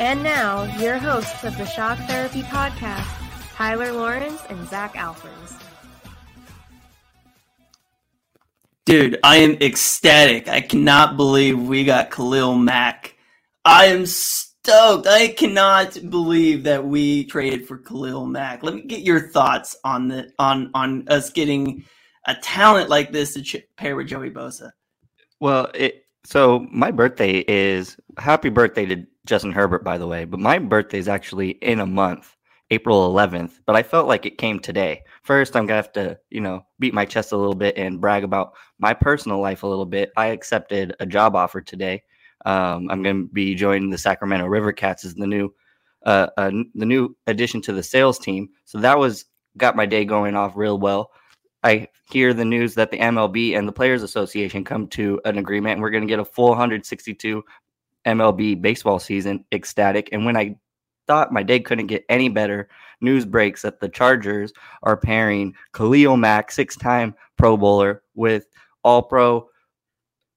And now, your hosts of the Shock Therapy Podcast, Tyler Lawrence and Zach Alphons. Dude, I am ecstatic. I cannot believe we got Khalil Mack. I am stoked. I cannot believe that we traded for Khalil Mack. Let me get your thoughts on the on on us getting a talent like this to ch- pair with Joey Bosa. Well, it so my birthday is happy birthday to Justin Herbert, by the way. But my birthday is actually in a month, April 11th. But I felt like it came today. First, I'm gonna have to, you know, beat my chest a little bit and brag about my personal life a little bit. I accepted a job offer today. Um, I'm gonna be joining the Sacramento River Cats as the new, uh, uh, the new addition to the sales team. So that was got my day going off real well. I hear the news that the MLB and the Players Association come to an agreement, and we're going to get a full 162 MLB baseball season. Ecstatic. And when I thought my day couldn't get any better, news breaks that the Chargers are pairing Khalil Mack, six-time Pro Bowler, with All-Pro,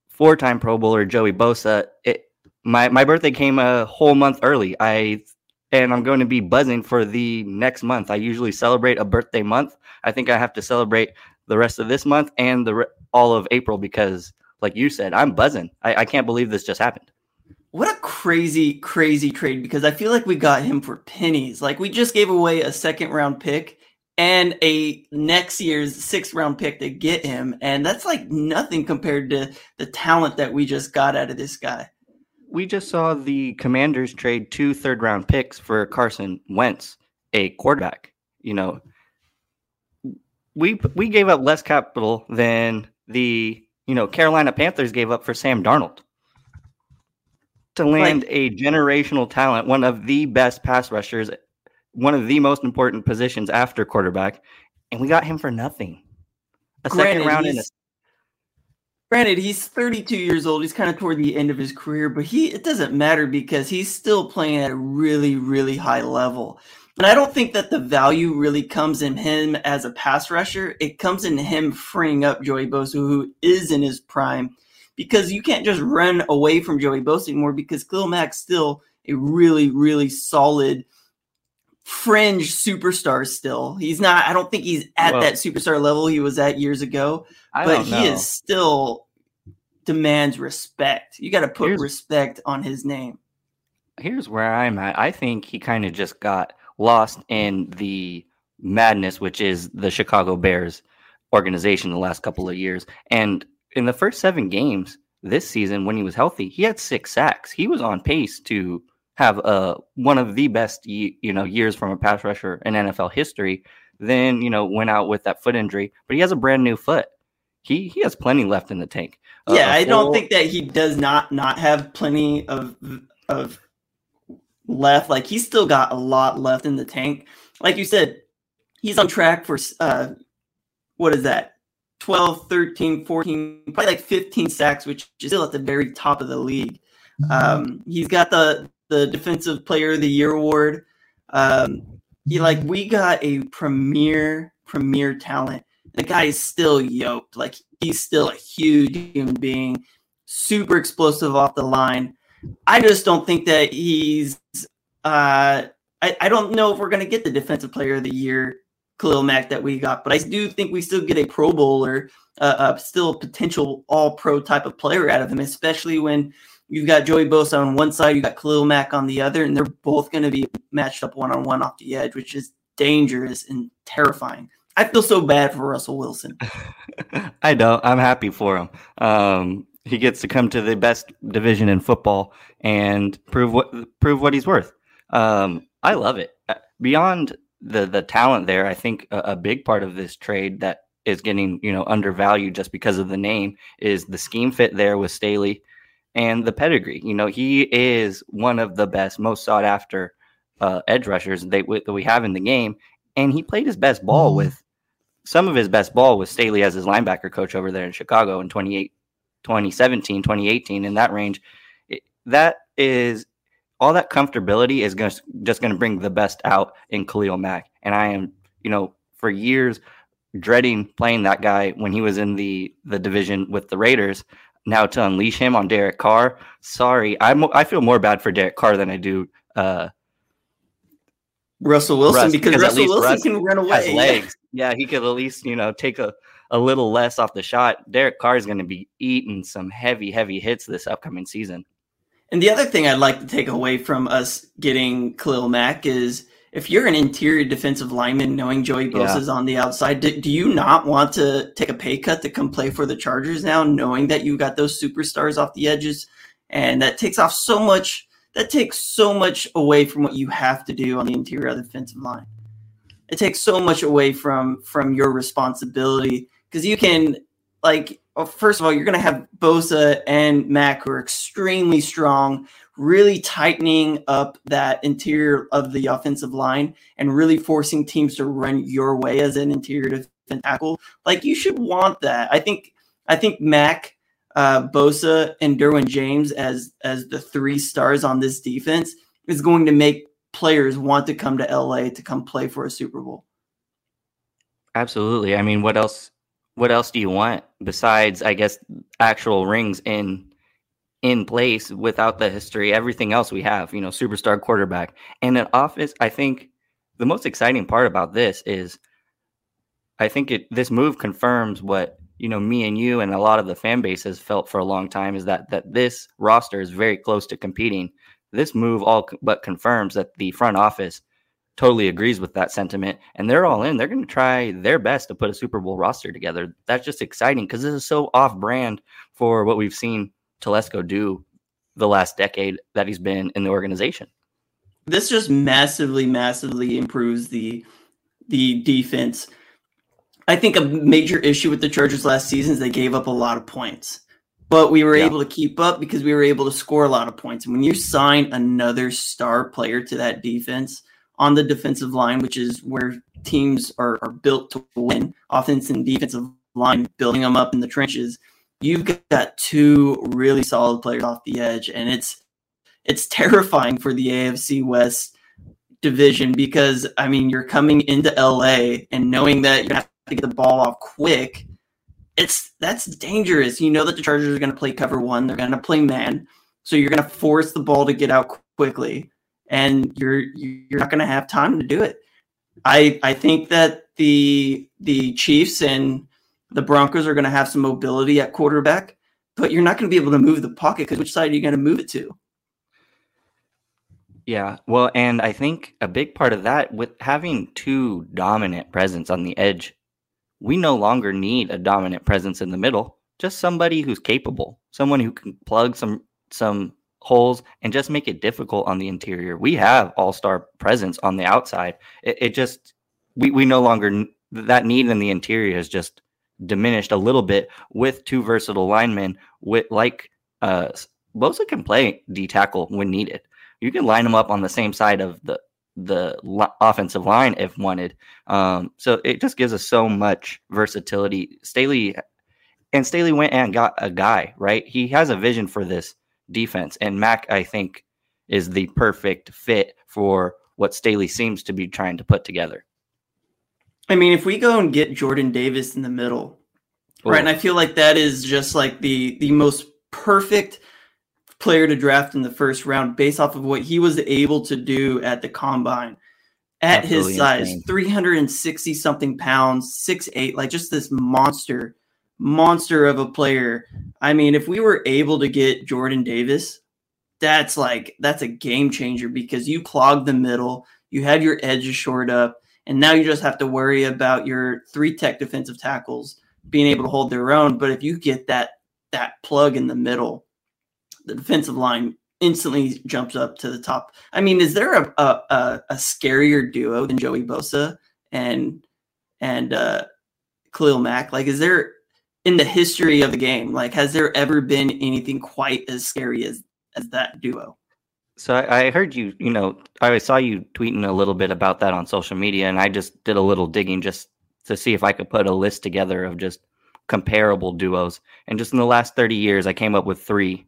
four-time Pro Bowler Joey Bosa. It, my my birthday came a whole month early. I and I'm going to be buzzing for the next month. I usually celebrate a birthday month. I think I have to celebrate the rest of this month and the re- all of April because, like you said, I'm buzzing. I, I can't believe this just happened. What a crazy, crazy trade because I feel like we got him for pennies. Like we just gave away a second round pick and a next year's sixth round pick to get him. And that's like nothing compared to the talent that we just got out of this guy. We just saw the Commanders trade two third round picks for Carson Wentz, a quarterback. You know, we we gave up less capital than the you know Carolina Panthers gave up for Sam Darnold to land a generational talent, one of the best pass rushers, one of the most important positions after quarterback, and we got him for nothing. A second round in a Granted, he's 32 years old. He's kind of toward the end of his career, but he it doesn't matter because he's still playing at a really, really high level. And I don't think that the value really comes in him as a pass rusher. It comes in him freeing up Joey Bosa, who is in his prime, because you can't just run away from Joey Bosa anymore because Khalil Mack's still a really, really solid fringe superstar still. He's not, I don't think he's at Well- that superstar level he was at years ago I but he is still demands respect. You got to put Here's- respect on his name. here's where I'm at. I think he kind of just got lost in the madness, which is the Chicago Bears organization the last couple of years. And in the first seven games this season, when he was healthy, he had six sacks. He was on pace to have uh, one of the best you know years from a pass rusher in NFL history. Then you know went out with that foot injury, but he has a brand new foot. He he has plenty left in the tank. Uh, yeah, I don't think that he does not not have plenty of of left. Like he's still got a lot left in the tank. Like you said, he's on track for uh what is that? 12, 13, 14, probably like 15 sacks, which is still at the very top of the league. Um, he's got the the defensive player of the year award. Um, he like we got a premier premier talent The guy is still yoked. Like he's still a huge human being, super explosive off the line. I just don't think that he's. Uh, I, I don't know if we're going to get the defensive player of the year, Khalil Mack, that we got, but I do think we still get a Pro Bowler, uh, uh, still a potential All Pro type of player out of him, especially when you've got Joey Bosa on one side, you've got Khalil Mack on the other, and they're both going to be matched up one on one off the edge, which is dangerous and terrifying. I feel so bad for Russell Wilson. I don't. I'm happy for him. Um, he gets to come to the best division in football and prove what prove what he's worth. Um, I love it. Uh, beyond the the talent there, I think a, a, big part of this trade that is getting you know undervalued just because of the name is the scheme fit there with Staley and the pedigree. You know, he is one of the best, most sought after uh, edge rushers they, that we have in the game, and he played his best ball mm-hmm. with some of his best ball with Staley as his linebacker coach over there in Chicago in 28, 2017, 2018, in that range. It, that is all that comfortability is going just going to bring the best out in Khalil Mack. And I am, you know, for years dreading playing that guy when he was in the the division with the Raiders. Now to unleash him on Derek Carr, sorry, I'm I feel more bad for Derek Carr than I do uh, Russell Wilson Russ, because, because Russell Wilson Russ can run away. legs. Yeah, he could at least you know take a a little less off the shot. Derek Carr is going to be eating some heavy, heavy hits this upcoming season. And the other thing I'd like to take away from us getting Khalil Mack is if you're an interior defensive lineman, knowing Joey Bosa is yeah. on the outside, do, do, you not want to take a pay cut to come play for the Chargers now, knowing that you got those superstars off the edges, and that takes off so much that takes so much away from what you have to do on the interior of the defensive line. It takes so much away from from your responsibility because you can like well, first of all you're going to have Bosa and Mack who are extremely strong, really tightening up that interior of the offensive line and really forcing teams to run your way as an interior defensive tackle. Like you should want that. I think I think Mack uh, Bosa and Derwin James as as the three stars on this defense is going to make players want to come to LA to come play for a Super Bowl. Absolutely. I mean, what else? What else do you want besides, I guess, actual rings in in place without the history, everything else we have, you know, superstar quarterback and an office. I think the most exciting part about this is, I think it this move confirms what you know me and you and a lot of the fan base has felt for a long time is that that this roster is very close to competing. This move all but confirms that the front office totally agrees with that sentiment and they're all in. They're going to try their best to put a Super Bowl roster together. That's just exciting because this is so off brand for what we've seen Telesco do the last decade that he's been in the organization. This just massively, massively improves the the defense I think a major issue with the Chargers last season is they gave up a lot of points. But we were yeah. able to keep up because we were able to score a lot of points. And when you sign another star player to that defense on the defensive line, which is where teams are, are built to win, offense and defensive line, building them up in the trenches, you've got two really solid players off the edge. And it's it's terrifying for the AFC West division because I mean you're coming into LA and knowing that you have to get the ball off quick, it's that's dangerous. You know that the Chargers are going to play cover one, they're going to play man, so you're going to force the ball to get out quickly, and you're you're not going to have time to do it. I I think that the the Chiefs and the Broncos are going to have some mobility at quarterback, but you're not going to be able to move the pocket because which side are you going to move it to? Yeah, well, and I think a big part of that with having two dominant presence on the edge we no longer need a dominant presence in the middle, just somebody who's capable, someone who can plug some some holes and just make it difficult on the interior. We have all-star presence on the outside. It, it just we we no longer that need in the interior has just diminished a little bit with two versatile linemen with like uh Bosa can play D tackle when needed. You can line them up on the same side of the the offensive line if wanted. Um, so it just gives us so much versatility. Staley and Staley went and got a guy, right? He has a vision for this defense, and Mack, I think, is the perfect fit for what Staley seems to be trying to put together. I mean, if we go and get Jordan Davis in the middle, Ooh. right, and I feel like that is just like the the most perfect player to draft in the first round based off of what he was able to do at the combine. At his size insane. 360 something pounds six eight like just this monster monster of a player. I mean if we were able to get jordan davis that's like that's a game changer because you clog the middle you have your edges shored up and now you just have to worry about your three tech defensive tackles being able to hold their own. But if you get that that plug in the middle the defensive line instantly jumps up to the top. I mean, is there a a, a scarier duo than Joey Bosa and and uh, Khalil Mack? Like, is there in the history of the game? Like, has there ever been anything quite as scary as as that duo? So I, I heard you. You know, I saw you tweeting a little bit about that on social media, and I just did a little digging just to see if I could put a list together of just comparable duos. And just in the last 30 years, I came up with three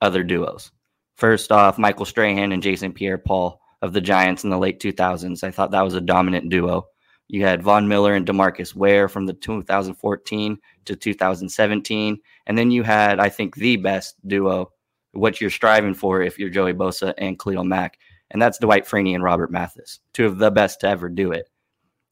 other duos. First off, Michael Strahan and Jason Pierre Paul of the Giants in the late 2000s. I thought that was a dominant duo. You had Von Miller and Demarcus Ware from the 2014 to 2017. And then you had, I think, the best duo, what you're striving for if you're Joey Bosa and Khalil Mack. And that's Dwight Freeney and Robert Mathis, two of the best to ever do it.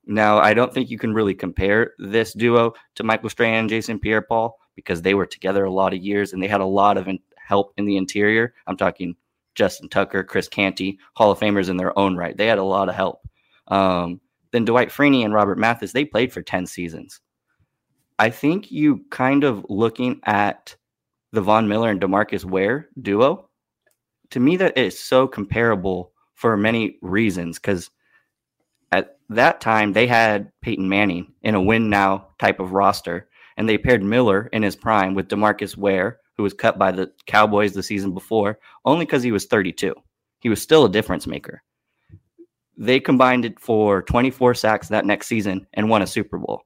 Now, I don't think you can really compare this duo to Michael Strahan and Jason Pierre Paul because they were together a lot of years and they had a lot of help in the interior. I'm talking Justin Tucker, Chris Canty, Hall of Famers in their own right. They had a lot of help. Um, then Dwight Freeney and Robert Mathis, they played for 10 seasons. I think you kind of looking at the Von Miller and Demarcus Ware duo, to me, that is so comparable for many reasons. Because at that time, they had Peyton Manning in a win now type of roster, and they paired Miller in his prime with Demarcus Ware who was cut by the Cowboys the season before, only because he was 32. He was still a difference maker. They combined it for 24 sacks that next season and won a Super Bowl.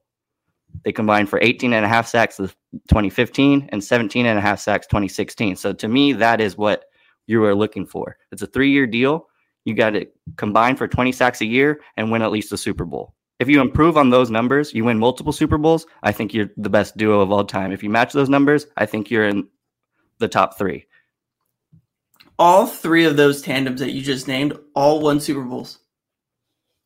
They combined for 18 and a half sacks in 2015 and 17 and a half sacks 2016. So to me, that is what you were looking for. It's a three year deal. You got to combine for 20 sacks a year and win at least a Super Bowl. If you improve on those numbers, you win multiple Super Bowls. I think you're the best duo of all time. If you match those numbers, I think you're in the top three. All three of those tandems that you just named all won Super Bowls.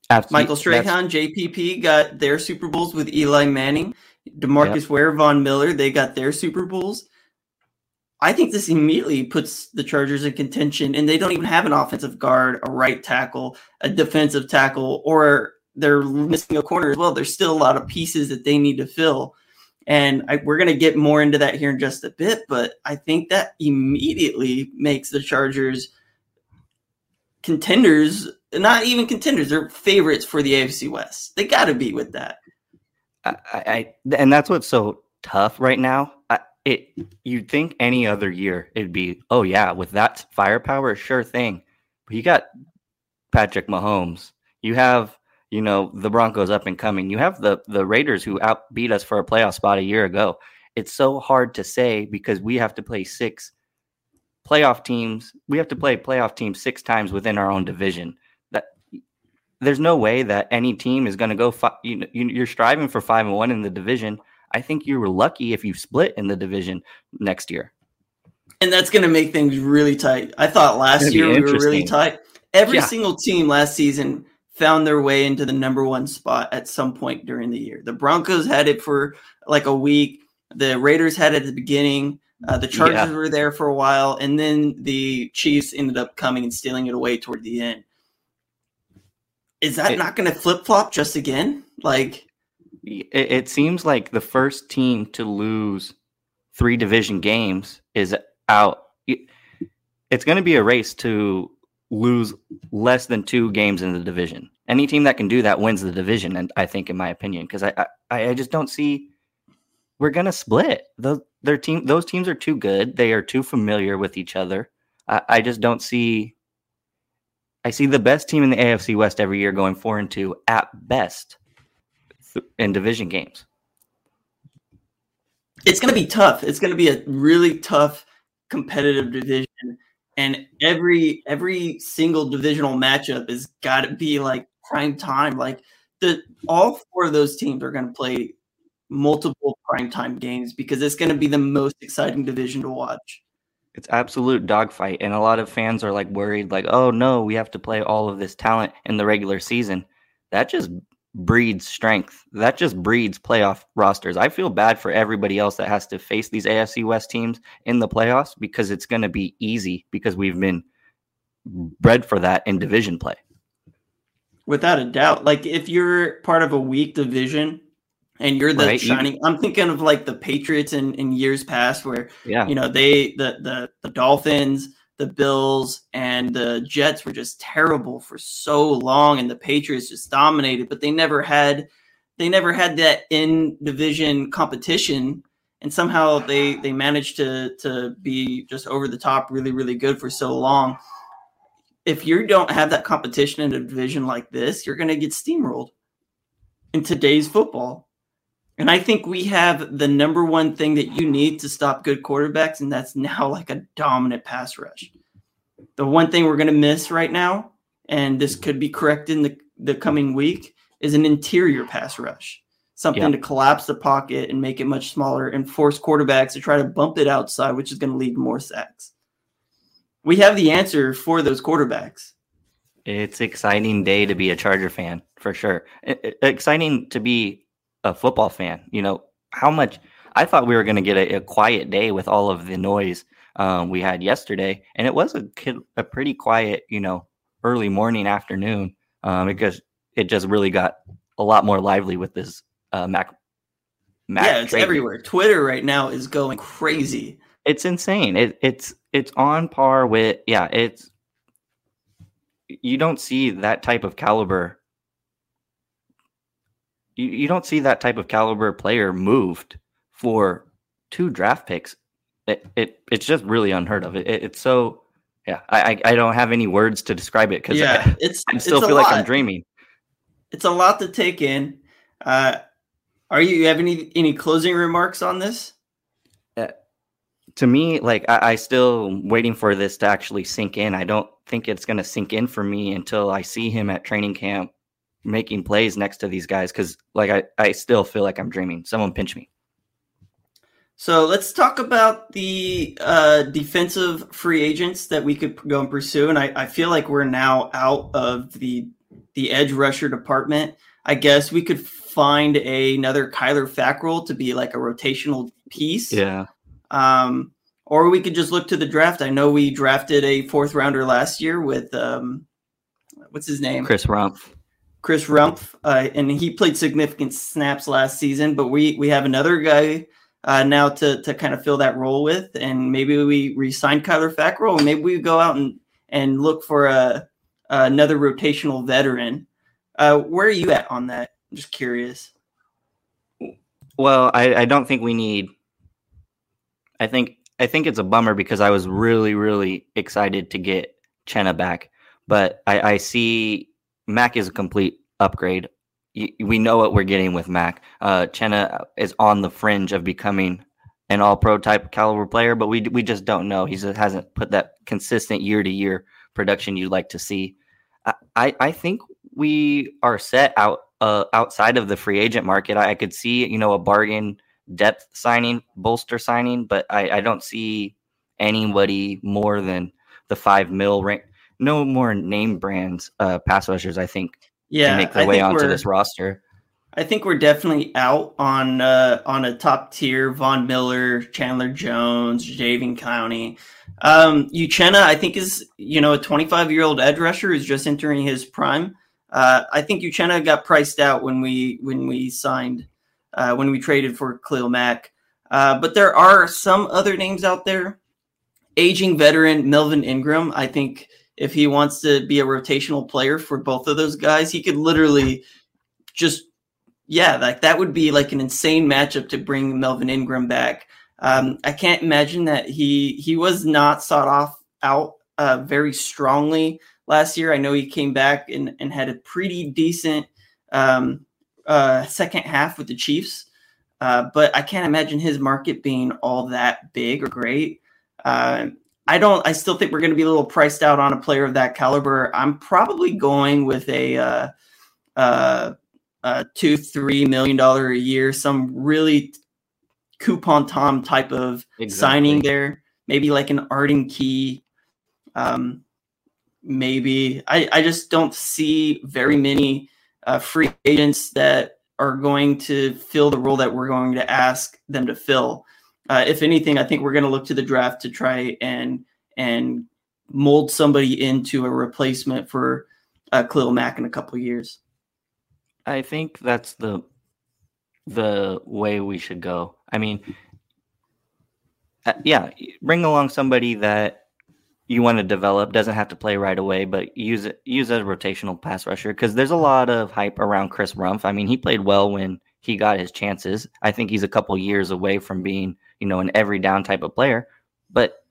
Absolutely. Michael Strahan, JPP got their Super Bowls with Eli Manning. Demarcus yep. Ware, Von Miller, they got their Super Bowls. I think this immediately puts the Chargers in contention, and they don't even have an offensive guard, a right tackle, a defensive tackle, or they're missing a corner as well. There's still a lot of pieces that they need to fill. And I, we're going to get more into that here in just a bit, but I think that immediately makes the Chargers contenders, not even contenders, they're favorites for the AFC West. They got to be with that. I, I, and that's what's so tough right now. I, it you'd think any other year it'd be, oh yeah, with that firepower, sure thing. But you got Patrick Mahomes. You have you know the Broncos up and coming. You have the the Raiders who outbeat us for a playoff spot a year ago. It's so hard to say because we have to play six playoff teams. We have to play playoff teams six times within our own division. That there's no way that any team is going to go. Fi- you, you're striving for five and one in the division. I think you were lucky if you split in the division next year. And that's going to make things really tight. I thought last year we were really tight. Every yeah. single team last season found their way into the number one spot at some point during the year. The Broncos had it for like a week. The Raiders had it at the beginning. Uh, the Chargers yeah. were there for a while, and then the Chiefs ended up coming and stealing it away toward the end. Is that it, not going to flip flop just again? Like, it, it seems like the first team to lose three division games is out. It's going to be a race to lose less than two games in the division. Any team that can do that wins the division, and I think, in my opinion, because I, I I just don't see we're gonna split. Those their team those teams are too good. They are too familiar with each other. I, I just don't see. I see the best team in the AFC West every year going four and two at best in division games. It's going to be tough. It's going to be a really tough competitive division and every every single divisional matchup has got to be like prime time. Like the all four of those teams are going to play multiple prime time games because it's going to be the most exciting division to watch. It's absolute dogfight, and a lot of fans are like worried, like, "Oh no, we have to play all of this talent in the regular season." That just breeds strength. That just breeds playoff rosters. I feel bad for everybody else that has to face these AFC West teams in the playoffs because it's going to be easy because we've been bred for that in division play. Without a doubt. Like if you're part of a weak division and you're the right. shining I'm thinking of like the Patriots in, in years past where yeah. you know they the the the Dolphins, the Bills and the Jets were just terrible for so long and the Patriots just dominated, but they never had they never had that in division competition and somehow they they managed to to be just over the top really really good for so long if you don't have that competition in a division like this, you're going to get steamrolled in today's football. And I think we have the number one thing that you need to stop good quarterbacks, and that's now like a dominant pass rush. The one thing we're going to miss right now, and this could be corrected in the, the coming week, is an interior pass rush. Something to collapse the pocket and make it much smaller and force quarterbacks to try to bump it outside, which is going to lead to more sacks we have the answer for those quarterbacks. It's exciting day to be a Charger fan for sure. It, exciting to be a football fan. You know how much I thought we were going to get a, a, quiet day with all of the noise um, we had yesterday, and it was a a pretty quiet, you know, early morning afternoon um, because it just really got a lot more lively with this uh, Mack. Mack yeah, it's everywhere. Twitter right now is going crazy. It's insane. It, it's it's on par with yeah. It's you don't see that type of caliber. You, you don't see that type of caliber player moved for two draft picks. It, it it's just really unheard of. It, it it's so yeah. I I don't have any words to describe it because yeah, I, it's I still it's feel like I'm dreaming. It's a lot to take in. Uh, are you, you have any any closing remarks on this? to me, like I, I still waiting for this to actually sink in. I don't think it's going to sink in for me until I see him at training camp making plays next to these guys. Because like I, I still feel like I'm dreaming. Someone pinch me. So let's talk about the uh, defensive free agents that we could go and pursue. And I, I feel like we're now out of the the edge rusher department. I guess we could find a, another Kyler Fackrell to be like a rotational piece. Yeah. Um, or we could just look to the draft. I know we drafted a fourth rounder last year with um, what's his name? Chris Rumph. Chris Rumph, uh, and he played significant snaps last season. But we we have another guy uh, now to to kind of fill that role with, and maybe we resign Kyler Fackrell, and maybe we go out and and look for a another rotational veteran. Uh, where are you at on that? I'm just curious. Well, I, I don't think we need I think I think it's a bummer because I was really really excited to get Chenna back, but I, I see Mack is a complete upgrade. we know what we're getting with Mack. Uh, Chenna is on the fringe of becoming an All Pro type caliber player, but we we just don't know. He hasn't put that consistent year to year production you'd like to see. I I think we are set out uh, outside of the free agent market. I, I could see you know a bargain depth signing, bolster signing, but I, I don't see anybody more than the five mil rank. No more name brands uh, pass rushers. I think. Yeah, make their I way onto this roster. I think we're definitely out on uh, on a top tier Von Miller, Chandler Jones, Jadeveon Clowney. Um, Uchenna, I think is you know a 25 year old edge rusher who's just entering his prime. Uh, I think Uchenna got priced out when we when we signed uh, when we traded for Khalil Mack. Uh, but there are some other names out there. Aging veteran Melvin Ingram, I think if he wants to be a rotational player for both of those guys, he could literally just, yeah, like that would be like an insane matchup to bring Melvin Ingram back. Um, I can't imagine that he he was not sought off out uh, very strongly last year. I know he came back and, and had a pretty decent um, uh, second half with the Chiefs, uh, but I can't imagine his market being all that big or great. Uh, I don't. I still think we're going to be a little priced out on a player of that caliber. I'm probably going with a uh, uh, uh, two, three million dollar a year, some really coupon Tom type of exactly. signing there. Maybe like an Arden Key. Um, maybe I, I just don't see very many uh, free agents that are going to fill the role that we're going to ask them to fill. Uh, if anything, I think we're going to look to the draft to try and and mold somebody into a replacement for uh, Khalil Mack in a couple years. I think that's the the way we should go. I mean, uh, yeah, bring along somebody that you want to develop doesn't have to play right away, but use it use as a rotational pass rusher because there's a lot of hype around Chris Rumph. I mean, he played well when he got his chances. I think he's a couple years away from being, you know, an every down type of player, but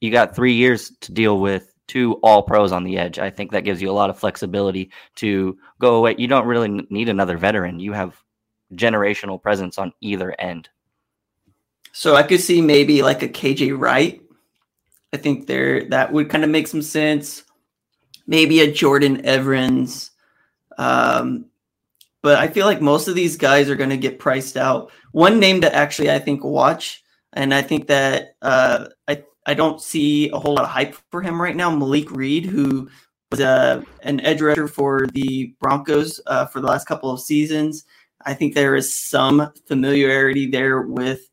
you got three years to deal with two all pros on the edge. I think that gives you a lot of flexibility to go away. You don't really need another veteran. You have generational presence on either end. So I could see maybe like a KJ Wright. I think there that would kind of make some sense. Maybe a Jordan Evans. Um, but I feel like most of these guys are going to get priced out. One name to actually I think watch, and I think that uh, I I don't see a whole lot of hype for him right now. Malik Reed, who was uh, an edge rusher for the Broncos uh, for the last couple of seasons. I think there is some familiarity there with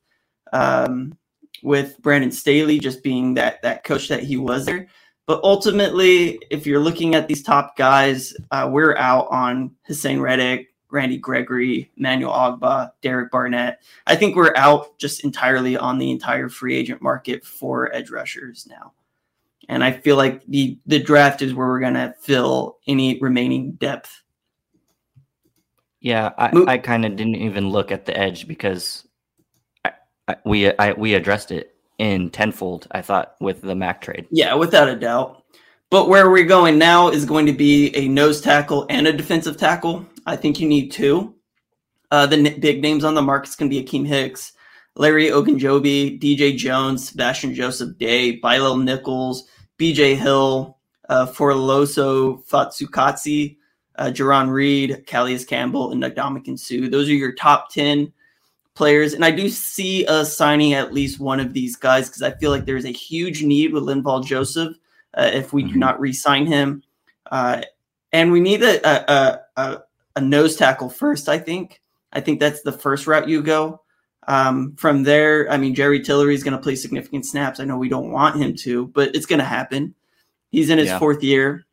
um, with Brandon Staley, just being that that coach that he was there. But ultimately, if you're looking at these top guys, uh, we're out on Haason Reddick, Randy Gregory, Manuel Ogbah, Derek Barnett. I think we're out just entirely on the entire free agent market for edge rushers now. And I feel like the the draft is where we're gonna fill any remaining depth. Yeah, I, I kind of didn't even look at the edge because I, I, we I, we addressed it in tenfold. I thought with the Mack trade. Yeah, without a doubt. But where we're going now is going to be a nose tackle and a defensive tackle. I think you need two. Uh, the n- big names on the market is going to be Akiem Hicks, Larry Ogunjobi, DJ Jones, Sebastian Joseph Day, Bilal Nichols, BJ Hill, uh, Folorunso Fatukasi, uh, Jarran Reed, Calais Campbell, and Ndamukong Suh. Those are your top 10 players. And I do see us signing at least one of these guys because I feel like there's a huge need with Linval Joseph uh, if we mm-hmm. do not re sign him. Uh, and we need a, a, a, a nose tackle first, I think. I think that's the first route you go. Um, from there, I mean, Jerry Tillery is going to play significant snaps. I know we don't want him to, but it's going to happen. He's in his yeah. fourth year.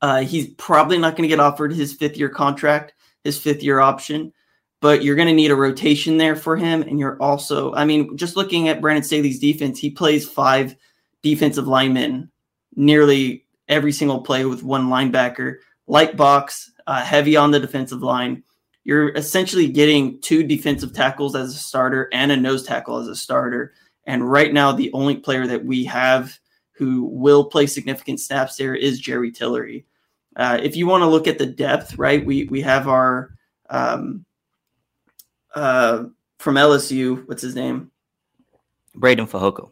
Uh, he's probably not going to get offered his fifth year contract, his fifth year option, but you're going to need a rotation there for him. And you're also, I mean, just looking at Brandon Staley's defense, he plays five defensive linemen nearly every single play with one linebacker, light box, uh, heavy on the defensive line. You're essentially getting two defensive tackles as a starter and a nose tackle as a starter. And right now, the only player that we have who will play significant snaps there is Jerry Tillery. Uh, if you want to look at the depth, right, we we have our um, uh, from LSU. What's his name? Breiden Fehoko.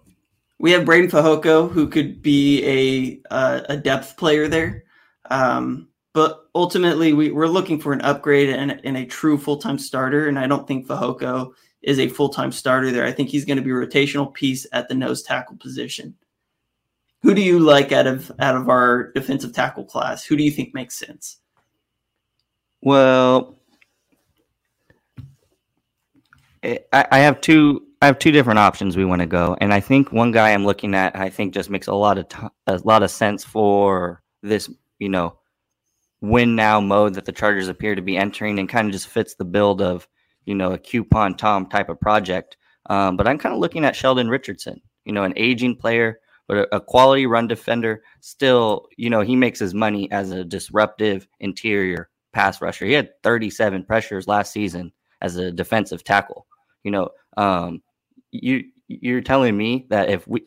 We have Breiden Fehoko, who could be a uh, a depth player there. Um, but ultimately, we, we're looking for an upgrade and, and a true full time starter. And I don't think Fehoko is a full time starter there. I think he's going to be a rotational piece at the nose tackle position. Who do you like out of out of our defensive tackle class? Who do you think makes sense? Well, I, I have two. I have two different options we want to go, and I think one guy I'm looking at, I think just makes a lot of t- a lot of sense for this, you know, win now mode that the Chargers appear to be entering and kind of just fits the build of, you know, a coupon Tom type of project. Um, but I'm kind of looking at Sheldon Richardson, you know, an aging player, but a, a, quality run defender. Still, you know, he makes his money as a disruptive interior pass rusher. He had 37 pressures last season as a defensive tackle. You know, um, you you're telling me that if we,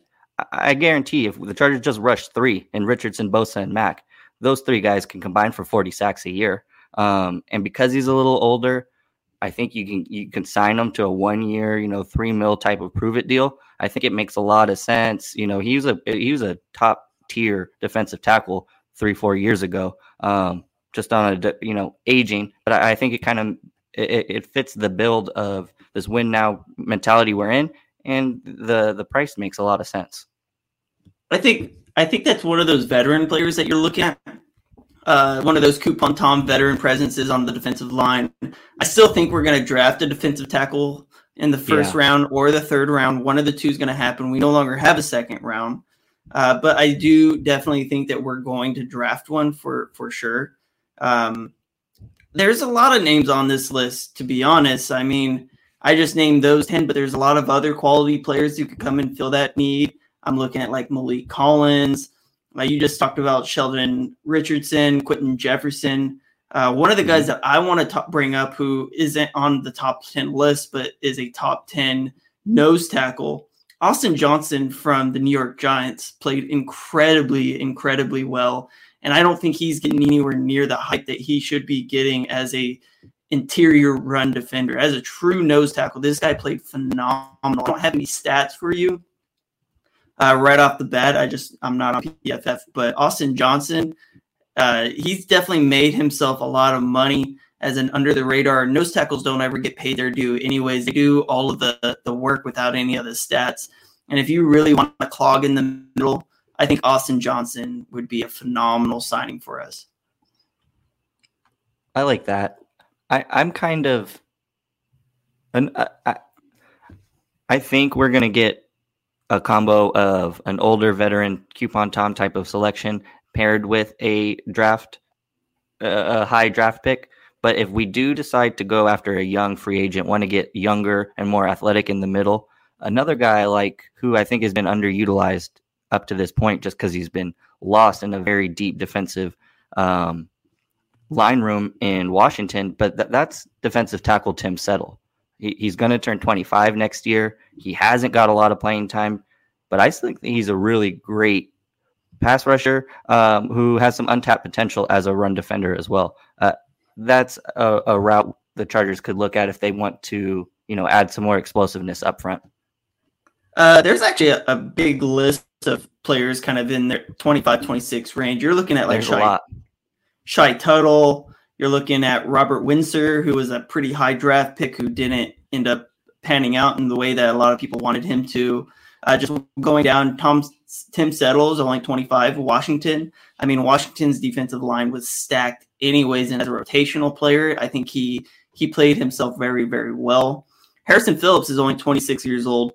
I guarantee if the Chargers just rush three and Richardson, Bosa, and Mack, those three guys can combine for 40 sacks a year. Um, and because he's a little older, I think you can you can sign him to a one year, you know, three mil type of prove it deal. I think it makes a lot of sense. You know, he was a he was a top tier defensive tackle three four years ago. Um, just on a you know aging. But I, I think it kind of it, it fits the build of this win now mentality we're in, and the the price makes a lot of sense. I think I think that's one of those veteran players that you're looking at. Uh, one of those coupon Tom veteran presences on the defensive line. I still think we're going to draft a defensive tackle in the first yeah. round or the third round. One of the two is going to happen. We no longer have a second round, uh, but I do definitely think that we're going to draft one for for sure. Um, there's a lot of names on this list, to be honest. I mean, I just named those 10, but there's a lot of other quality players who could come and fill that need. I'm looking at like Maliek Collins. Uh, you just talked about Sheldon Richardson, Quinton Jefferson. Uh, one of the guys mm-hmm. that I want to bring up who isn't on the top 10 list, but is a top 10 nose tackle, Austin Johnson from the New York Giants played incredibly, incredibly well. And I don't think he's getting anywhere near the hype that he should be getting as a interior run defender. As a true nose tackle, this guy played phenomenal. I don't have any stats for you uh, right off the bat. I just I'm not on PFF, but Austin Johnson, uh, he's definitely made himself a lot of money as an under the radar. Nose tackles don't ever get paid their due, anyways. They do all of the the work without any of the stats. And if you really want to clog in the middle, I think Austin Johnson would be a phenomenal signing for us. I like that. I, I'm kind of, and I, I think we're gonna get a combo of an older veteran coupon Tom type of selection paired with a draft, a high draft pick. But if we do decide to go after a young free agent, want to get younger and more athletic in the middle, another guy I like who I think has been underutilized up to this point, just because he's been lost in a very deep defensive um, line room in Washington. But th- that's defensive tackle Tim Settle. He, he's going to turn 25 next year. He hasn't got a lot of playing time, but I think he's a really great pass rusher um, who has some untapped potential as a run defender as well. Uh, that's a, a, route the Chargers could look at if they want to, you know, add some more explosiveness up front. Uh, there's actually a, a, big list of players kind of in their 25, 26 range. You're looking at like Shy, Shy Tuttle, you're looking at Robert Windsor, who was a pretty high draft pick who didn't end up panning out in the way that a lot of people wanted him to. Uh, just going down, Tom Tim Settles, only 25. Washington, I mean, Washington's defensive line was stacked anyways, and as a rotational player, I think he he played himself very very well. Harrison Phillips is only 26 years old,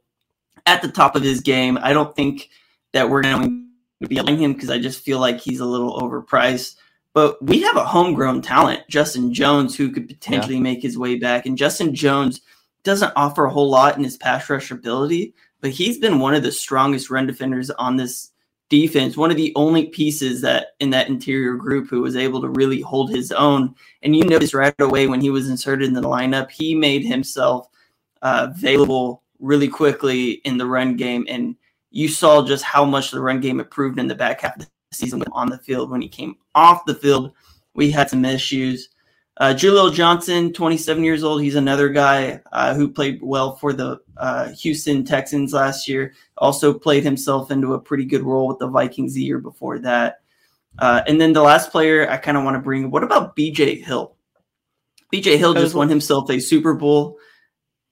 at the top of his game. I don't think that we're going to be allowing him because I just feel like he's a little overpriced. But we have a homegrown talent, Justin Jones, who could potentially yeah. make his way back. And Justin Jones doesn't offer a whole lot in his pass rush ability, but he's been one of the strongest run defenders on this defense, one of the only pieces that in that interior group who was able to really hold his own. And you notice right away when he was inserted in the lineup, he made himself uh, available really quickly in the run game. And you saw just how much the run game improved in the back half of the season on the field. When he came off the field, we had some issues. Uh, Jaleel Johnson, 27 years old, he's another guy uh, who played well for the uh, Houston Texans last year. Also played himself into a pretty good role with the Vikings the year before that. Uh, and then the last player I kind of want to bring. What about BJ Hill? BJ Hill just won himself a Super Bowl.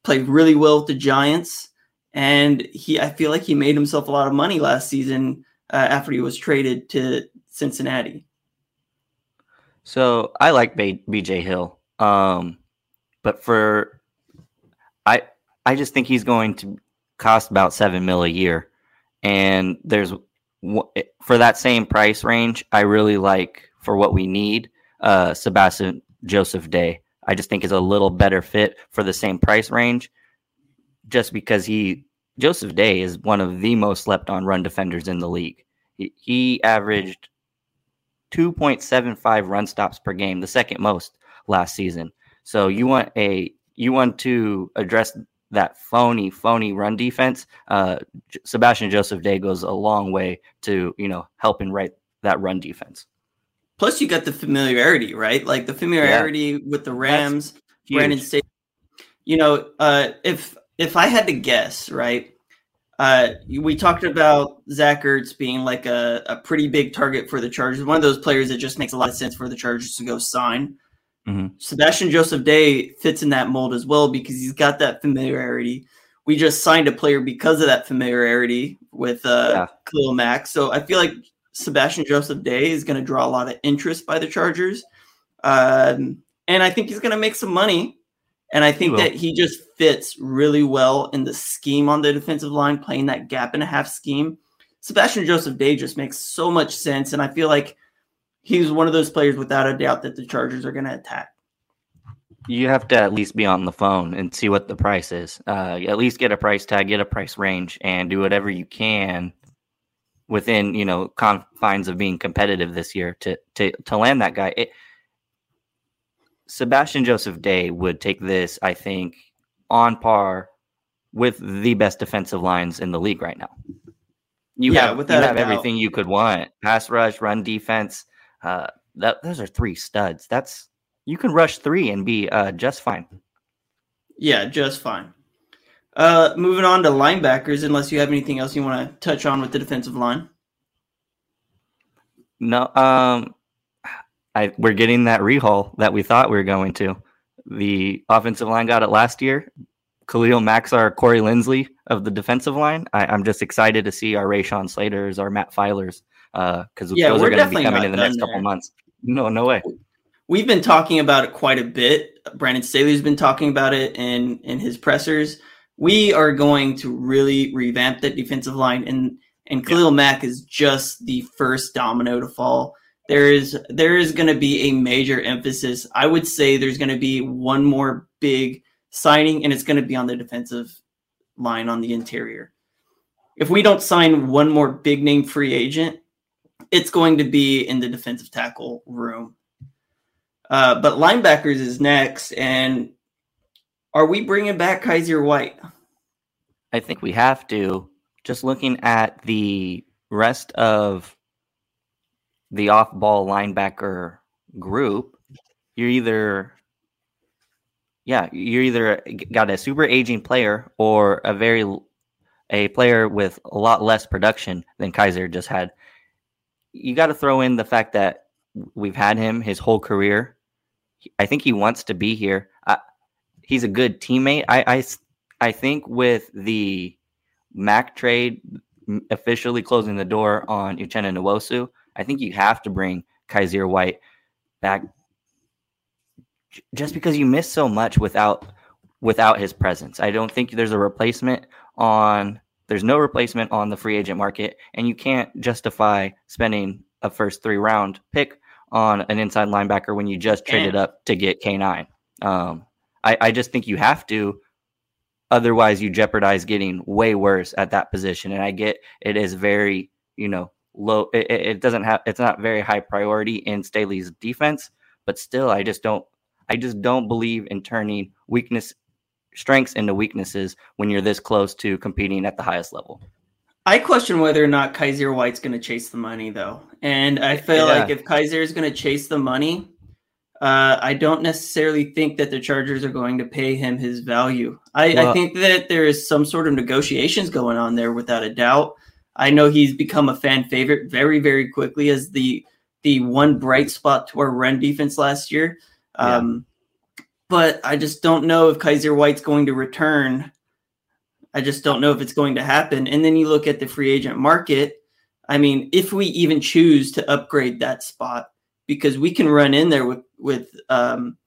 Played really well with the Giants, and he I feel like he made himself a lot of money last season uh, after he was traded to Cincinnati. So I like B- BJ Hill, um, but for I I just think he's going to cost about seven mil a year, and there's for that same price range. I really like for what we need. Uh, Sebastian Joseph Day, I just think is a little better fit for the same price range, just because he Joseph Day is one of the most slept on run defenders in the league. He, he averaged 2.75 run stops per game, the second most last season. So you want a you want to address that phony phony run defense. Uh, Sebastian Joseph Day goes a long way to you know helping right that run defense. Plus, you got the familiarity, right? Like the familiarity yeah. with the Rams, Brandon Staley. You know, uh, if if I had to guess, right, Uh, we talked about Zach Ertz being like a, a pretty big target for the Chargers. One of those players that just makes a lot of sense for the Chargers to go sign. Mhm. Sebastian Joseph Day fits in that mold as well because he's got that familiarity. We just signed a player because of that familiarity with uh, Yeah. Khalil Mack. So I feel like Sebastian Joseph Day is going to draw a lot of interest by the Chargers. Um, and I think he's going to make some money. And I think will. that he just fits really well in the scheme on the defensive line, playing that gap and a half scheme. Sebastian Joseph Day just makes so much sense. And I feel like he's one of those players without a doubt that the Chargers are going to attack. You have to at least be on the phone and see what the price is. Uh, at least get a price tag, get a price range, and do whatever you can within you know confines of being competitive this year to to to land that guy. It, Sebastian Joseph Day would take this, I think, on par with the best defensive lines in the league right now. You Yeah, have, you have everything you could want: pass rush, run defense. Uh, that those are three studs. That's you can rush three and be uh, just fine. Yeah, just fine. Uh, moving on to linebackers, unless you have anything else you want to touch on with the defensive line. No, um, I we're getting that rehaul that we thought we were going to. The offensive line got it last year. Khalil Mack, our Corey Linsley of the defensive line. I, I'm just excited to see our Rashawn Slaters, our Matt Feilers, uh, because Yeah, those we're going to be coming in the next couple months. No, no way. We've been talking about it quite a bit. Brandon Staley's been talking about it in in his pressers. We are going to really revamp that defensive line, and and Khalil Mack is just the first domino to fall. There is there is going to be a major emphasis. I would say there's going to be one more big signing, and it's going to be on the defensive line on the interior. If we don't sign one more big name free agent, it's going to be in the defensive tackle room. Uh, but linebackers is next, and are we bringing back Kyzir White? I think we have to. Just looking at the rest of the off ball linebacker group, you're either, yeah, you're either got a super aging player or a very, a player with a lot less production than Kyzir just had. You got to throw in the fact that we've had him his whole career. I think he wants to be here. I, he's a good teammate. I, I, I think with the Mack trade officially closing the door on Uchenna Nwosu, I think you have to bring Kyzir White back just because you miss so much without without his presence. I don't think there's a replacement on there's no replacement on the free agent market and you can't justify spending a first 3 round pick on an inside linebacker when you just traded Can't. up to get K9. Um, I, I just think you have to Otherwise, you jeopardize getting way worse at that position. And I get it is very, you know, low. It, it doesn't have. It's not very high priority in Staley's defense, but still, I just don't. I just don't believe in turning weakness, strengths into weaknesses when you're this close to competing at the highest level. I question whether or not Kyzir White's going to chase the money, though. And I feel Yeah. like if Kyzir is going to chase the money, uh, I don't necessarily think that the Chargers are going to pay him his value. I, I think that there is some sort of negotiations going on there, without a doubt. I know he's become a fan favorite very, very quickly as the the one bright spot to our run defense last year. Yeah. Um, But I just don't know if Kyzir White's going to return. I just don't know if it's going to happen. And then you look at the free agent market. I mean, if we even choose to upgrade that spot, because we can run in there with with um,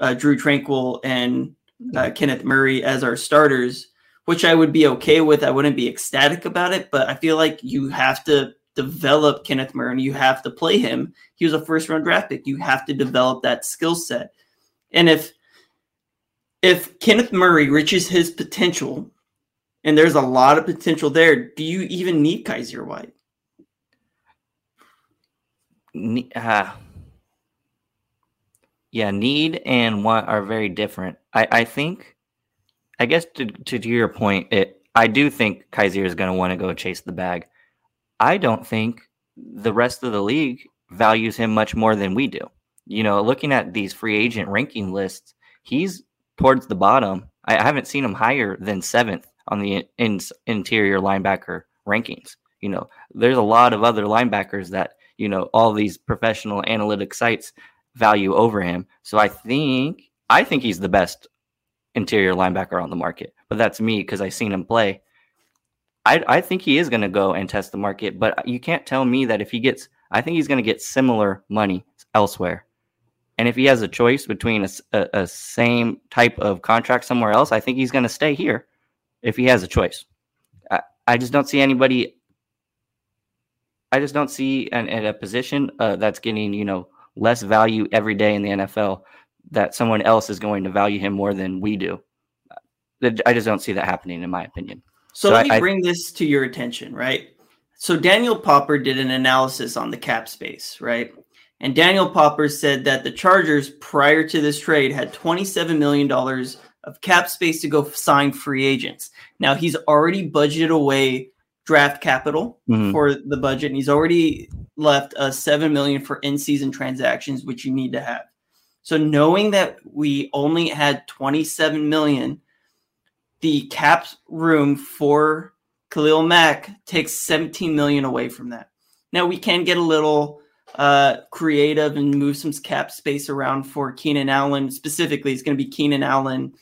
uh, Drue Tranquill and uh, Kenneth Murray as our starters, which I would be okay with. I wouldn't be ecstatic about it, but I feel like you have to develop Kenneth Murray and you have to play him. He was a first round draft pick. You have to develop that skill set. And if if Kenneth Murray reaches his potential, and there's a lot of potential there, do you even need Kyzir White? Uh, yeah, need and want are very different. I, I think, I guess to, to to your point, it I do think Kyzir is going to want to go chase the bag. I don't think the rest of the league values him much more than we do. You know, looking at these free agent ranking lists, he's towards the bottom. I, I haven't seen him higher than seventh on the in, interior linebacker rankings. You know, there's a lot of other linebackers that you know all these professional analytic sites value over him. So I think I think he's the best interior linebacker on the market. But that's me because I've seen him play. I, I think he is going to go and test the market, but you can't tell me that if he gets, I think he's going to get similar money elsewhere. And if he has a choice between a, a, a same type of contract somewhere else, I think he's going to stay here if he has a choice. I, I just don't see anybody. I just don't see an, a position uh, that's getting you know less value every day in the NFL that someone else is going to value him more than we do. I just don't see that happening, in my opinion. So, so let I, me bring I, this to your attention, right? So Daniel Popper did an analysis on the cap space, right? And Daniel Popper said that the Chargers, prior to this trade, had $27 million of cap space to go sign free agents. Now he's already budgeted away draft capital mm-hmm. for the budget, and he's already left a seven million for in-season transactions, which you need to have. So knowing that we only had 27 million, the cap room for Khalil Mack takes 17 million away from that. Now we can get a little uh, creative and move some cap space around for Keenan Allen. Specifically, it's going to be Keenan Allen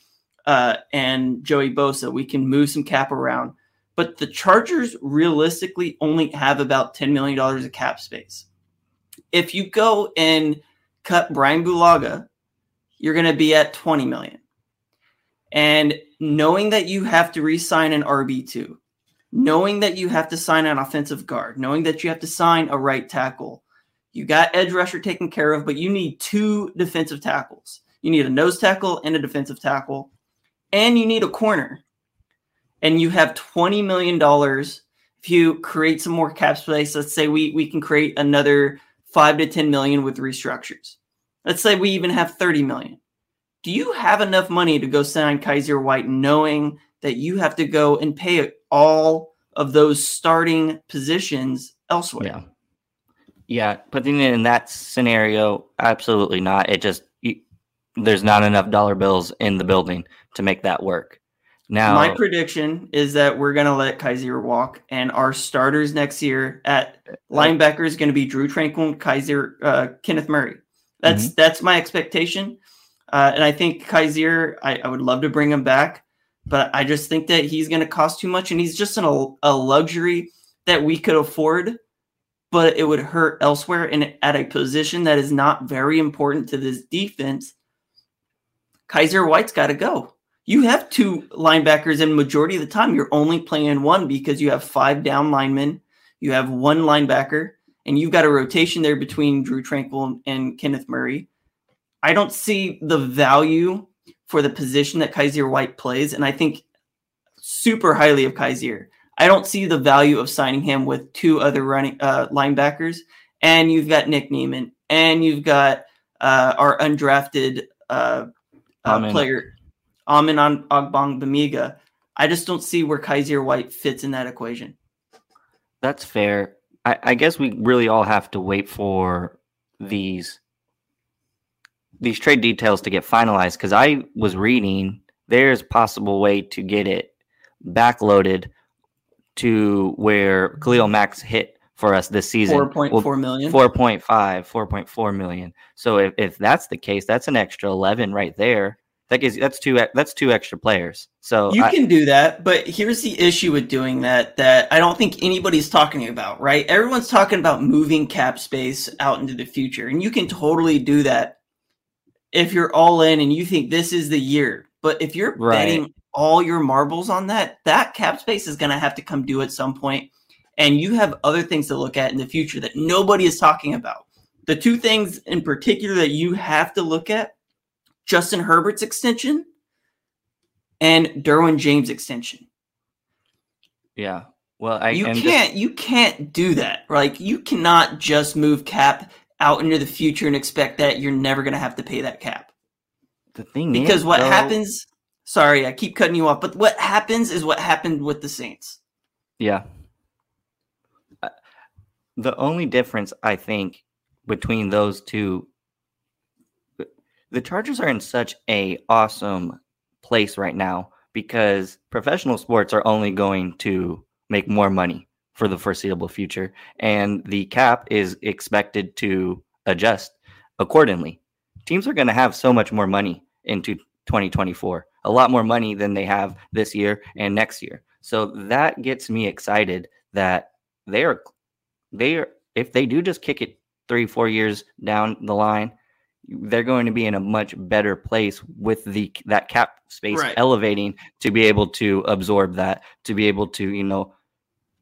uh, and Joey Bosa. We can move some cap around. But the Chargers realistically only have about $10 million of cap space. If you go and cut Bryan Bulaga, you're going to be at 20 million. And knowing that you have to re-sign an RB2, knowing that you have to sign an offensive guard, knowing that you have to sign a right tackle, you got edge rusher taken care of, but you need two defensive tackles. You need a nose tackle and a defensive tackle, and you need a corner. And you have $20 million. If you create some more cap space, let's say we, we can create another five to 10 million with restructures. Let's say we even have 30 million. Do you have enough money to go sign Kyzir White knowing that you have to go and pay all of those starting positions elsewhere? Yeah. Yeah, putting it in that scenario, absolutely not. It just you, there's not enough dollar bills in the building to make that work. Now, my prediction is that we're going to let Kyzir walk, and our starters next year at linebacker is going to be Drue Tranquill, Kyzir, uh, Kenneth Murray. That's mm-hmm. that's my expectation, uh, and I think Kyzir. I, I, would love to bring him back, but I just think that he's going to cost too much, and he's just an, a luxury that we could afford, but it would hurt elsewhere and at a position that is not very important to this defense. Kyzir White's got to go you have two linebackers, and majority of the time you're only playing one because you have five down linemen, you have one linebacker, and you've got a rotation there between Drue Tranquill and Kenneth Murray. I don't see the value for the position that Kyzir White plays, and I think super highly of Kyzir. I don't see the value of signing him with two other running uh, linebackers, and you've got Nick Niemann, and you've got uh, our undrafted uh, uh player Amen on Ogbongbemiga. I just don't see where Kyzir White fits in that equation. That's fair. I, I guess we really all have to wait for these these trade details to get finalized because I was reading there's possible way to get it backloaded to where Khalil Mack's hit for us this season. 4.4 well, million. 4.5, 4.4 million. So if, if that's the case, that's an extra 11 right there that gives that's two that's two extra players. So you I, can do that, but here's the issue with doing that that I don't think anybody's talking about, right? Everyone's talking about moving cap space out into the future, and you can totally do that if you're all in and you think this is the year. But if you're right. betting all your marbles on that, that cap space is going to have to come due at some point, and you have other things to look at in the future that nobody is talking about. The two things in particular that you have to look at Justin Herbert's extension and Derwin James extension. Yeah. Well, I you can't you can't do that. Like you cannot just move cap out into the future and expect that you're never going to have to pay that cap. The thing because is, what though, happens. Sorry, I keep cutting you off, but what happens is what happened with the Saints. Yeah. Uh, the only difference I think between those two the Chargers are in such a awesome place right now because professional sports are only going to make more money for the foreseeable future, and the cap is expected to adjust accordingly. Teams are going to have so much more money into 2024, a lot more money than they have this year and next year. So that gets me excited that they are they are if they do just kick it three, four years down the line, they're going to be in a much better place with the that cap space Right. elevating to be able to absorb that, to be able to, you know,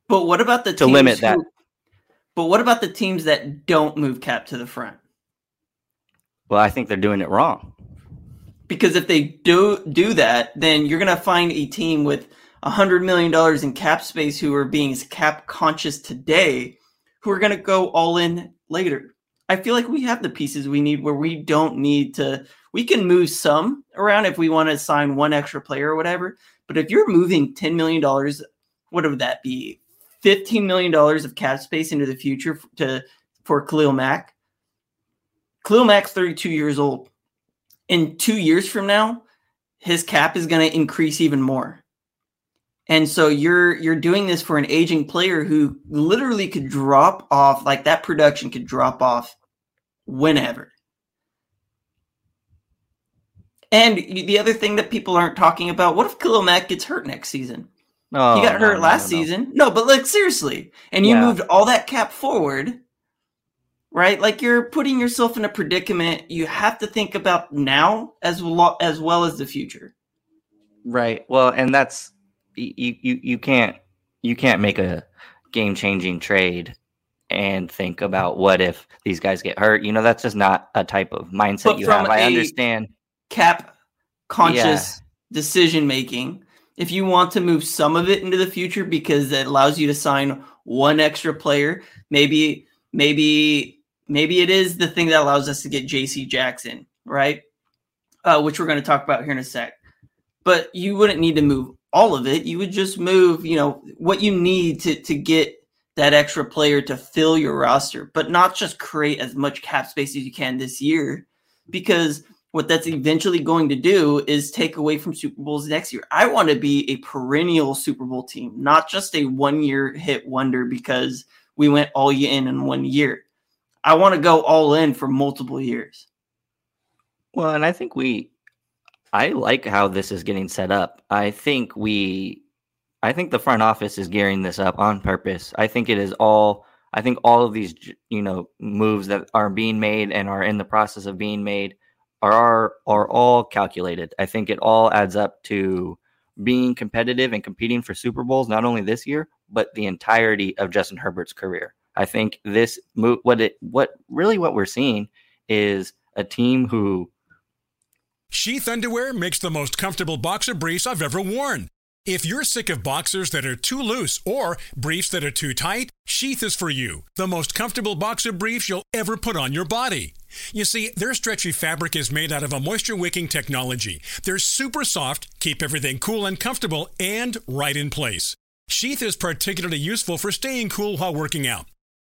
But what about the To teams limit that. but what about the teams that don't move cap to the front? well, I think they're doing it wrong. Because if they do do that, then you're gonna find a team with a hundred million dollars in cap space who are being cap conscious today, who are gonna go all in later. I feel like we have the pieces we need where we don't need to. We can move some around if we want to sign one extra player or whatever. But if you're moving ten million dollars, what would that be? Fifteen million dollars of cap space into the future to for Khalil Mack. Khalil Mack's 32 years old. In two years from now, his cap is going to increase even more. And so you're you're doing this for an aging player who literally could drop off like that production could drop off whenever. And the other thing that people aren't talking about, what if Khalil Mack gets hurt next season? Oh, no, he got Oh, no, hurt last no, no. season. No, but like seriously. And you Yeah. moved all that cap forward, right? Like you're putting yourself in a predicament. You have to think about now as well as well as the future. Right. Well, and that's you you you can't you can't make a game changing trade and think about what if these guys get hurt. You know, that's just not a type of mindset But you have. I understand. Cap conscious decision making. If you want to move some of it into the future because it allows you to sign one extra player, maybe maybe maybe it is the thing that allows us to get JC Jackson, right? Uh, which we're going to talk about here in a sec. But you wouldn't need to move all of it. You would just move, you know, what you need to to get that extra player to fill your roster, but not just create as much cap space as you can this year because what that's eventually going to do is take away from Super Bowls next year. I want to be a perennial Super Bowl team, not just a one year hit wonder because we went all in in one year. I want to go all in for multiple years. Well, and I think we I like how this is getting set up. I think we I think the front office is gearing this up on purpose. I think it is all I think all of these you know moves that are being made and are in the process of being made are are, are all calculated. I think it all adds up to being competitive and competing for Super Bowls not only this year but the entirety of Justin Herbert's career. I think this move what it what really what we're seeing is a team who Sheath Underwear makes the most comfortable boxer briefs I've ever worn. If you're sick of boxers that are too loose or briefs that are too tight, Sheath is for you. The most comfortable boxer briefs you'll ever put on your body. You see, their stretchy fabric is made out of a moisture wicking technology. They're super soft, keep everything cool and comfortable, and right in place. Sheath is particularly useful for staying cool while working out.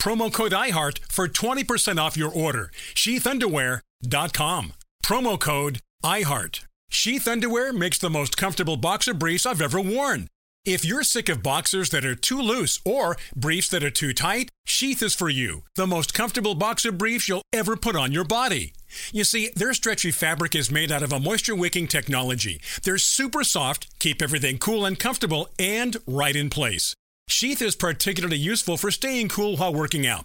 promo code iHeart for 20% off your order. sheathunderwear.com, promo code iHeart. Sheath Underwear makes the most comfortable boxer briefs I've ever worn. If you're sick of boxers that are too loose or briefs that are too tight, Sheath is for you. The most comfortable boxer briefs you'll ever put on your body. You see, their stretchy fabric is made out of a moisture wicking technology. They're super soft, keep everything cool and comfortable, and right in place. Sheath is particularly useful for staying cool while working out.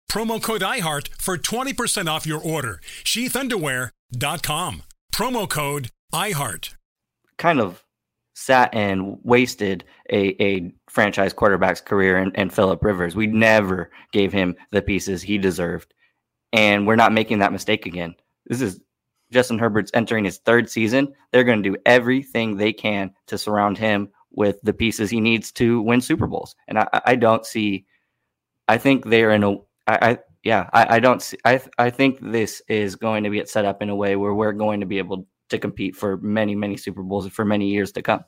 Promo code IHEART for 20% off your order. Sheathunderwear.com. Promo code IHEART. Kind of sat and wasted a, a franchise quarterback's career and, in Philip Rivers. We never gave him the pieces he deserved. And we're not making that mistake again. This is Justin Herbert's entering his third season. They're going to do everything they can to surround him with the pieces he needs to win Super Bowls. And I, I don't see, I think they're in a, I, I yeah, I, I don't see. I I think this is going to get set up in a way where we're going to be able to compete for many many Super Bowls for many years to come.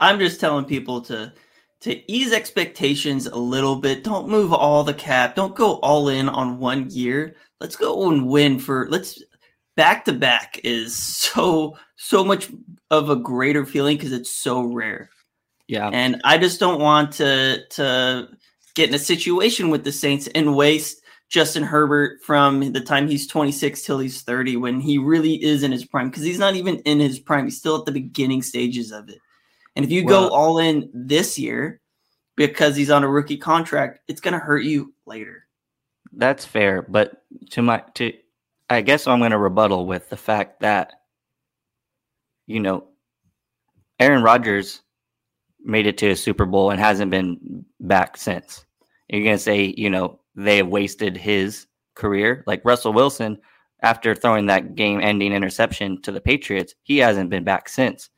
I'm just telling people to to ease expectations a little bit. Don't move all the cap. Don't go all in on one year. Let's go and win for let's back to back is so so much of a greater feeling because it's so rare. Yeah. And I just don't want to to get in a situation with the Saints and waste Justin Herbert from the time he's 26 till he's 30 when he really is in his prime because he's not even in his prime. He's still at the beginning stages of it. And if you well, go all in this year because he's on a rookie contract, it's going to hurt you later. That's fair, but to my to I guess I'm going to rebuttal with the fact that you know Aaron Rodgers made it to a Super Bowl and hasn't been back since. You're going to say, you know, they have wasted his career. Like Russell Wilson, after throwing that game ending interception to the Patriots, he hasn't been back since.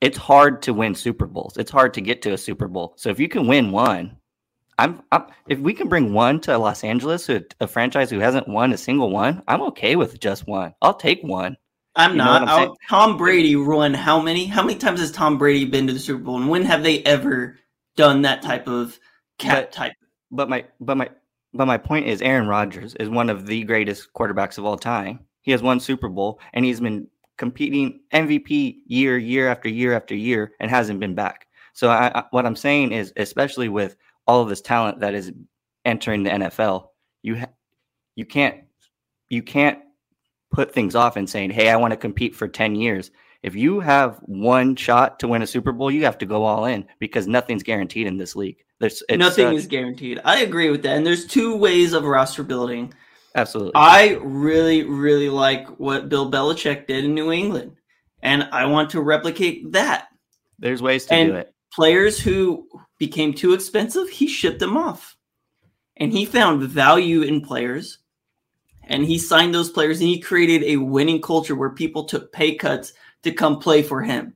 It's hard to win Super Bowls. It's hard to get to a Super Bowl. So if you can win one, I'm, I'm if we can bring one to Los Angeles, a, a franchise who hasn't won a single one, I'm okay with just one. I'll take one. I'm you not. I'm Tom Brady won how many? How many times has Tom Brady been to the Super Bowl? And when have they ever done that type of cat but, type? But my but my but my point is Aaron Rodgers is one of the greatest quarterbacks of all time. He has won Super Bowl and he's been competing MVP year year after year after year and hasn't been back. So I, I, what I'm saying is especially with all of this talent that is entering the NFL, you ha- you can't you can't put things off and saying, "Hey, I want to compete for 10 years." If you have one shot to win a Super Bowl, you have to go all in because nothing's guaranteed in this league. There's nothing uh, is guaranteed. I agree with that. And there's two ways of roster building. Absolutely. I really, really like what Bill Belichick did in New England, and I want to replicate that. There's ways to and do it. Players who became too expensive, he shipped them off, and he found value in players and he signed those players and he created a winning culture where people took pay cuts to come play for him.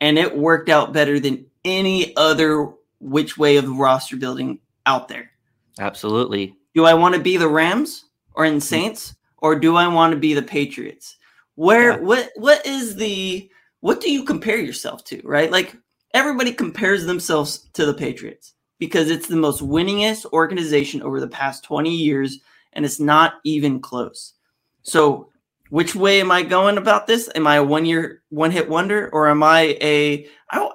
And it worked out better than any other which way of roster building out there. Absolutely. Do I want to be the Rams or in Saints or do I want to be the Patriots? Where yeah. what what is the what do you compare yourself to, right? Like everybody compares themselves to the Patriots because it's the most winningest organization over the past 20 years and it's not even close. So, which way am I going about this? Am I a one year, one hit wonder, or am I a, I,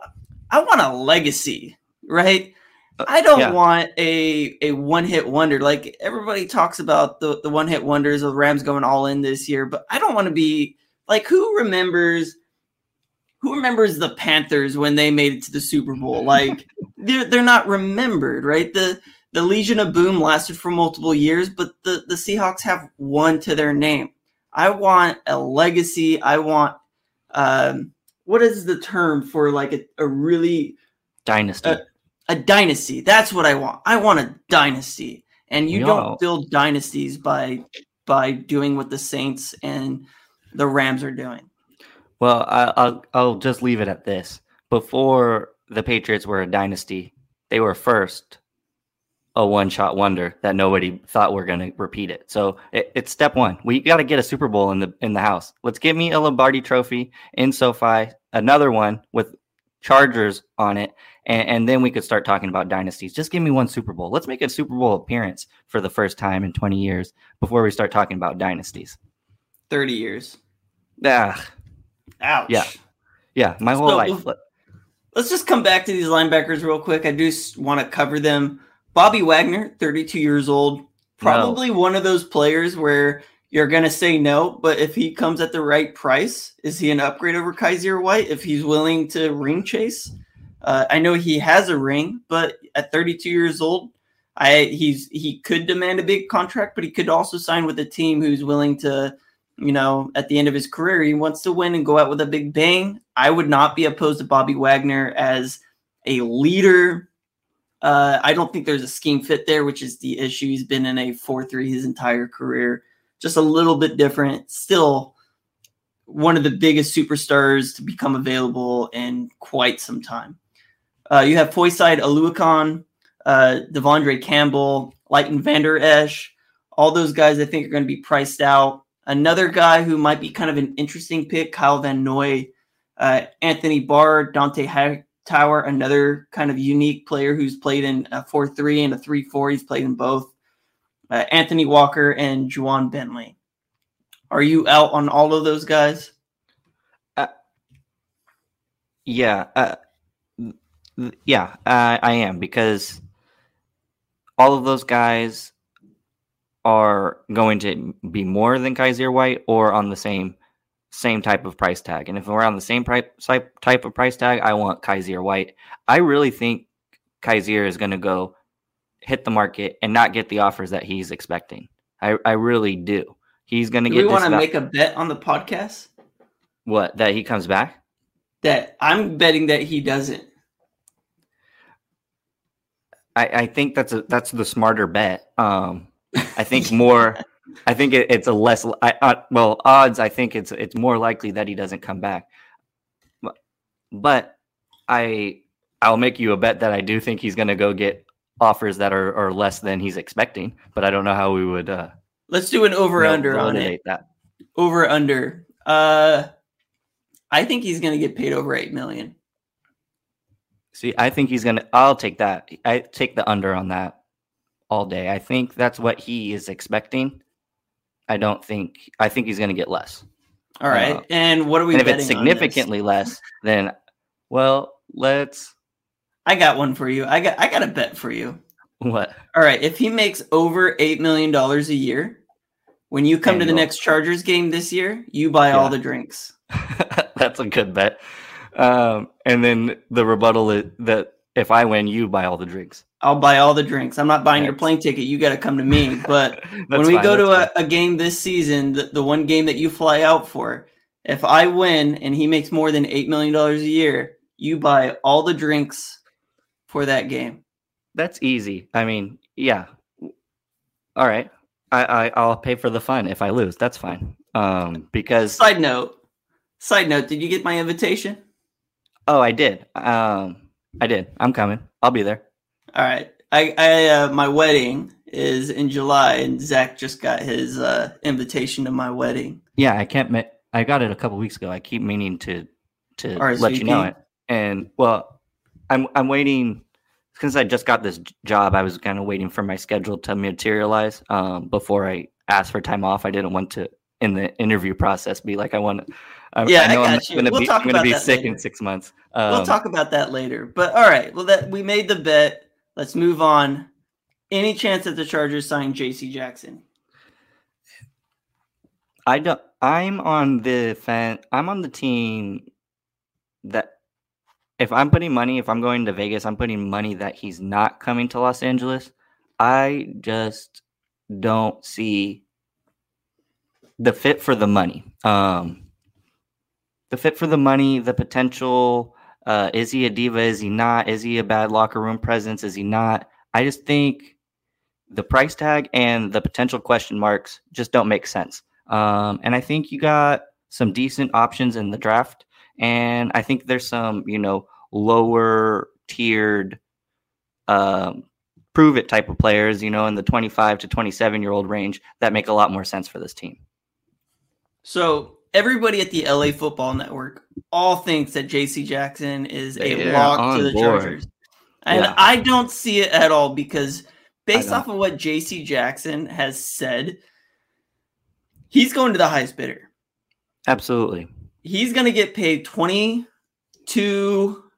I want a legacy, right? Uh, I don't yeah. want a a one hit wonder. Like everybody talks about the, the one hit wonders of Rams going all in this year, but I don't want to be like who remembers who remembers the Panthers when they made it to the Super Bowl? Like they're they're not remembered, right? The the Legion of Boom lasted for multiple years, but the, the Seahawks have one to their name. I want a legacy. I want um, what is the term for like a, a really dynasty? A, a, dynasty. That's what I want. I want a dynasty. And you don't build dynasties by by doing what the Saints and the Rams are doing. Well, I, I'll I'll just leave it at this. Before the Patriots were a dynasty, they were first a one shot wonder that nobody thought we're going to repeat it. So it, it's step one. We got to get a Super Bowl in the in the house. Let's give me a Lombardi Trophy in SoFi, another one with Chargers on it, and, and then we could start talking about dynasties. Just give me one Super Bowl. Let's make a Super Bowl appearance for the first time in 20 years before we start talking about dynasties. 30 years. Ah, Ouch. Yeah. yeah, my whole So, life. Let's just come back to these linebackers real quick. I do want to cover them. Bobby Wagner, 32 years old, probably one of those players where you're going to say no, but if he comes at the right price, is he an upgrade over Kyzir White if he's willing to ring chase? Uh, I know he has a ring, but at 32 years old, I he's he could demand a big contract, but he could also sign with a team who's willing to, you know, at the end of his career, he wants to win and go out with a big bang. I would not be opposed to Bobby Wagner as a leader. Uh, I don't think there's a scheme fit there, which is the issue. He's been in a 4 3 his entire career, just a little bit different. Still, one of the biggest superstars to become available in quite some time. Uh, you have Foyesade Oluokun, uh, De'Vondre Campbell, Leighton Vander Esch. All those guys I think are going to be priced out. Another guy who might be kind of an interesting pick, Kyle Van Noy, uh, Anthony Barr, Dont'a Hightower, another kind of unique player who's played in a 4 3 and a 3 4. He's played in both. Uh, Anthony Walker and Ja'Whaun Bentley. Are you out on all of those guys? Yeah, uh, th- yeah, uh, I am because all of those guys are going to be more than Kyzir White or on the same same type of price tag. And if we're on the same price type of price tag, I want Kyzir White. I really think Kyzir is going to go hit the market and not get the offers that he's expecting. I, I really do. He's going to get. we want to make a bet on the podcast what that he comes back. that I'm betting that he doesn't? I, I think that's a that's the smarter bet. Um, I think more. I think it, it's a less. I, uh, well, odds. I think it's it's more likely that he doesn't come back. But, but I I'll make you a bet that I do think he's going to go get offers that are, are less than he's expecting. But I don't know how we would uh, Let's do an over under on it. that. Over under. Uh, I think he's going to get paid over eight million. See, I think he's gonna. I'll take that. I take the under on that all day. I think that's what he is expecting. I don't think. I think he's gonna get less. All right. Uh, and what are we and if it's significantly less, then well, let's I got one for you. I got I got a bet for you. what? All right. If he makes over eight million dollars a year, when you come to the next Chargers game this year, you buy all the drinks. That's a good bet. Um, and then the rebuttal is that if I win, you buy all the drinks. I'll buy all the drinks. I'm not buying your plane ticket. You got to come to me. But when we fine, go to a, a game this season, the, the one game that you fly out for, if I win and he makes more than $8 million a year, you buy all the drinks for that game. That's easy. I mean, yeah. All right. I, I I'll pay for the fun if I lose. That's fine. Um, because Side note, side note, did you get my invitation? oh, I did. Um, I did. I'm coming. I'll be there. All right. I, I uh, my wedding is in July, and Zach just got his uh, invitation to my wedding. Yeah, I can't. Ma- I got it a couple weeks ago. I keep meaning to to let you know it. And well, I'm I'm waiting since I just got this job. I was kind of waiting for my schedule to materialize um, before I asked for time off. I didn't want to in the interview process be like I want. I, Yeah, I know I'm got you. gonna We'll be talk I'm gonna be that sick later. in six months. Um, we'll talk about that later. But all right, well that we made the bet. Let's move on. Any chance that the Chargers sign J.C. Jackson? I don't. I'm on the fan. I'm on the team that if I'm putting money, if I'm going to Vegas, I'm putting money that he's not coming to Los Angeles. I just don't see the fit for the money. Um, the fit for the money, the potential. Uh, is he a diva? Is he not? Is he a bad locker room presence? Is he not? I just think the price tag and the potential question marks just don't make sense. Um, and I think you got some decent options in the draft. And I think there's some, you know, lower tiered um, prove it type of players, you know, in the 25 to 27 year old range that make a lot more sense for this team. So everybody at the LA Football Network all thinks that J.C. Jackson is a They're lock to the board. Chargers. And Yeah. I don't see it at all because based off of what JC Jackson has said, he's going to the highest bidder. Absolutely. He's going to get paid $22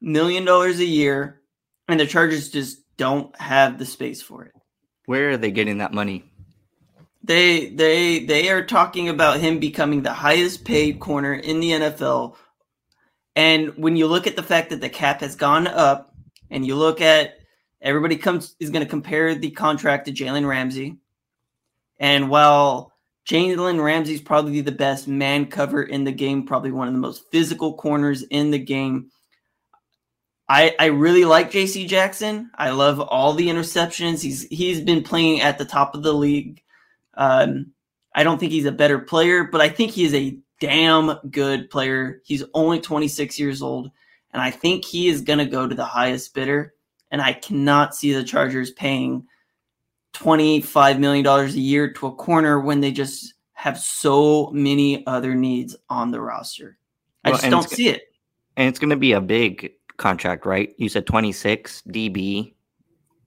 million a year, and the Chargers just don't have the space for it. Where are they getting that money? They they they are talking about him becoming the highest paid corner in the NFL. And when you look at the fact that the cap has gone up, and you look at everybody comes is going to compare the contract to Jalen Ramsey, and while Jalen Ramsey is probably the best man cover in the game, probably one of the most physical corners in the game. I I really like JC Jackson. I love all the interceptions. He's he's been playing at the top of the league. Um, I don't think he's a better player, but I think he is a damn good player. He's only 26 years old, and I think he is going to go to the highest bidder. And I cannot see the Chargers paying $25 million a year to a corner when they just have so many other needs on the roster. I Well, just don't see it. And it's going to be a big contract, right? You said 26 DB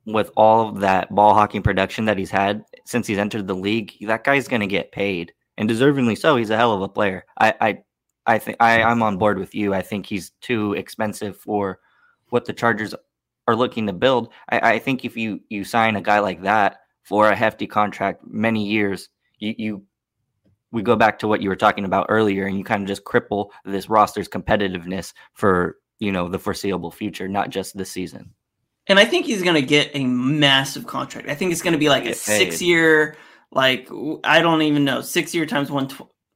with all of that ball hawking production that he's had since he's entered the league. That guy's going to get paid and deservingly so. He's a hell of a player. I, I, I think I, I'm on board with you. I think he's too expensive for what the Chargers are looking to build. I, I think if you you sign a guy like that for a hefty contract, many years, you, you we go back to what you were talking about earlier, and you kind of just cripple this roster's competitiveness for you know the foreseeable future, not just this season. And I think he's going to get a massive contract. I think it's going to be like a six year, like I don't even know, six year times one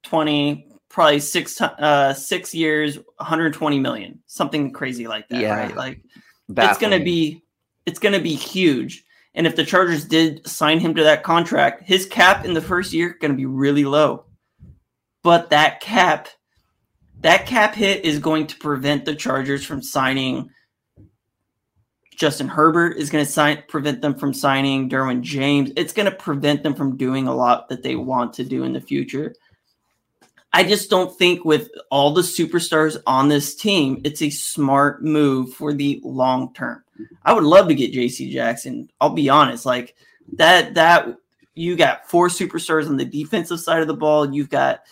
twenty, probably six uh six years, one hundred twenty million, something crazy like that. Yeah. Right? Like it's going to be it's going to be huge. And if the Chargers did sign him to that contract, his cap in the first year going to be really low. But that cap, that cap hit is going to prevent the Chargers from signing. Justin Herbert is going to sign prevent them from signing Derwin James. It's going to prevent them from doing a lot that they want to do in the future. I just don't think with all the superstars on this team, it's a smart move for the long term. I would love to get JC Jackson. I'll be honest, like that that you got four superstars on the defensive side of the ball, you've got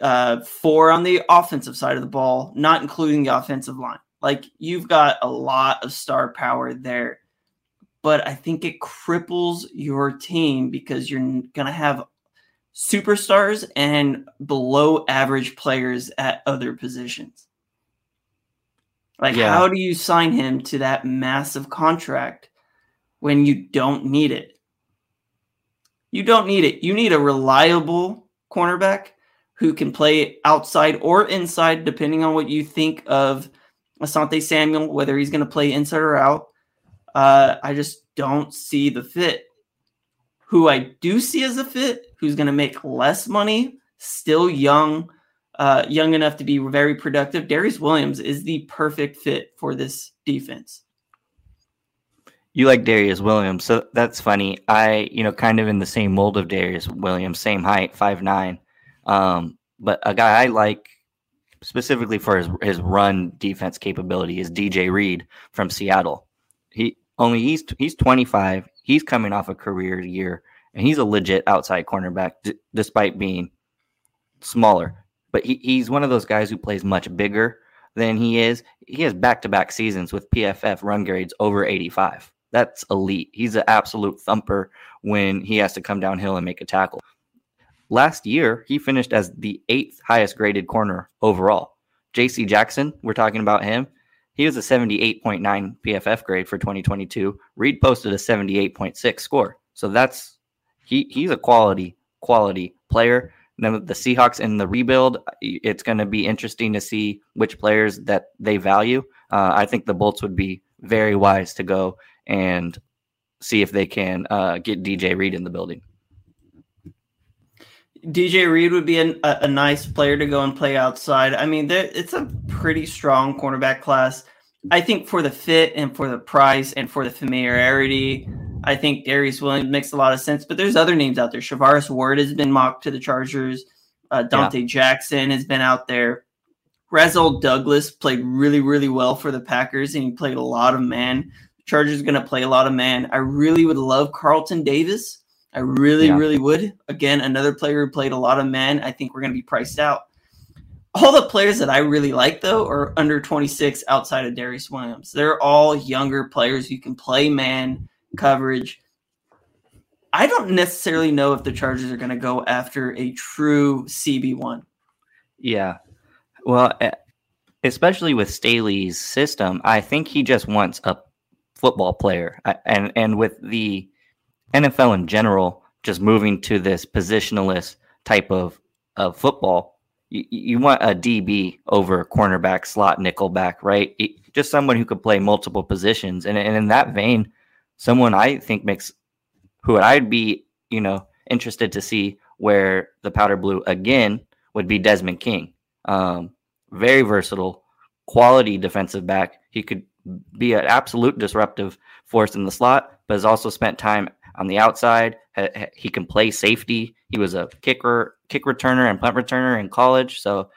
uh four on the offensive side of the ball, not including the offensive line. Like you've got a lot of star power there. But I think it cripples your team because you're going to have superstars and below average players at other positions. Like, Yeah. how do you sign him to that massive contract when you don't need it? You don't need it. You need a reliable cornerback who can play outside or inside, depending on what you think of Asante Samuel, whether he's going to play inside or out. Uh, I just don't see the fit. Who I do see as a fit, who's going to make less money, still young, uh, young enough to be very productive. Darious Williams is the perfect fit for this defense. You like Darious Williams, so that's funny. I, you know, kind of in the same mold of Darious Williams, same height, five nine. Um, but a guy I like specifically for his his run defense capability is DJ Reed from Seattle. He only he's he's 25. He's coming off a career year, and he's a legit outside cornerback, d- despite being smaller. But he, he's one of those guys who plays much bigger than he is. He has back to back seasons with PFF run grades over 85. That's elite. He's an absolute thumper when he has to come downhill and make a tackle. Last year, he finished as the eighth highest graded corner overall. JC Jackson, we're talking about him. He was a 78.9 PFF grade for 2022. Reed posted a 78.6 score. So that's he he's a quality quality player. Now the Seahawks in the rebuild, it's going to be interesting to see which players that they value. Uh, I think the Bolts would be very wise to go and see if they can uh, get DJ Reed in the building. DJ Reed would be an, a, a nice player to go and play outside. I mean, there, it's a pretty strong cornerback class. I think for the fit and for the price and for the familiarity, I think Darious Williams makes a lot of sense. But there's other names out there. Charvarius Ward has been mocked to the Chargers. Uh, Donte Jackson has been out there. Rasul Douglas played really, really well for the Packers, and he played a lot of man. Chargers going to play a lot of man. I really would love Carlton Davis. I really, yeah. really would. Again, another player who played a lot of man. I think we're going to be priced out. All the players that I really like, though, are under 26 outside of Darious Williams. They're all younger players who can play man coverage. I don't necessarily know if the Chargers are going to go after a true CB1. Yeah. Well, especially with Staley's system, I think he just wants a football player. Uh, and and with the NFL in general just moving to this positionalist type of, of football, you, you want a DB over cornerback, slot, nickelback, right? just someone who could play multiple positions. And, and in that vein, someone I think makes who I'd be, you know, interested to see where the powder blue again would be Desmond King. Um, very versatile, quality defensive back. He could be an absolute disruptive force in the slot, but has also spent time on the outside. He can play safety. He was a kicker, kick returner, and punt returner in college. So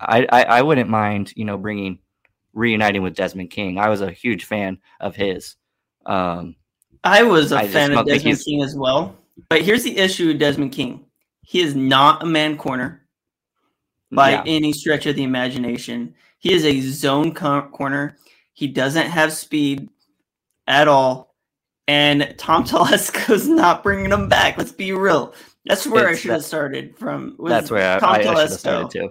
I, I, I wouldn't mind, you know, bringing reuniting with Desmond King. I was a huge fan of his. Um, I was a I fan of Desmond King as well. But here's the issue with Desmond King. He is not a man corner by yeah. any stretch of the imagination. He is a zone corner. He doesn't have speed at all. And Tom Telesco's not bringing him back. Let's be real. That's where it's I should have started from. That's where Tom I, I, I should have started too.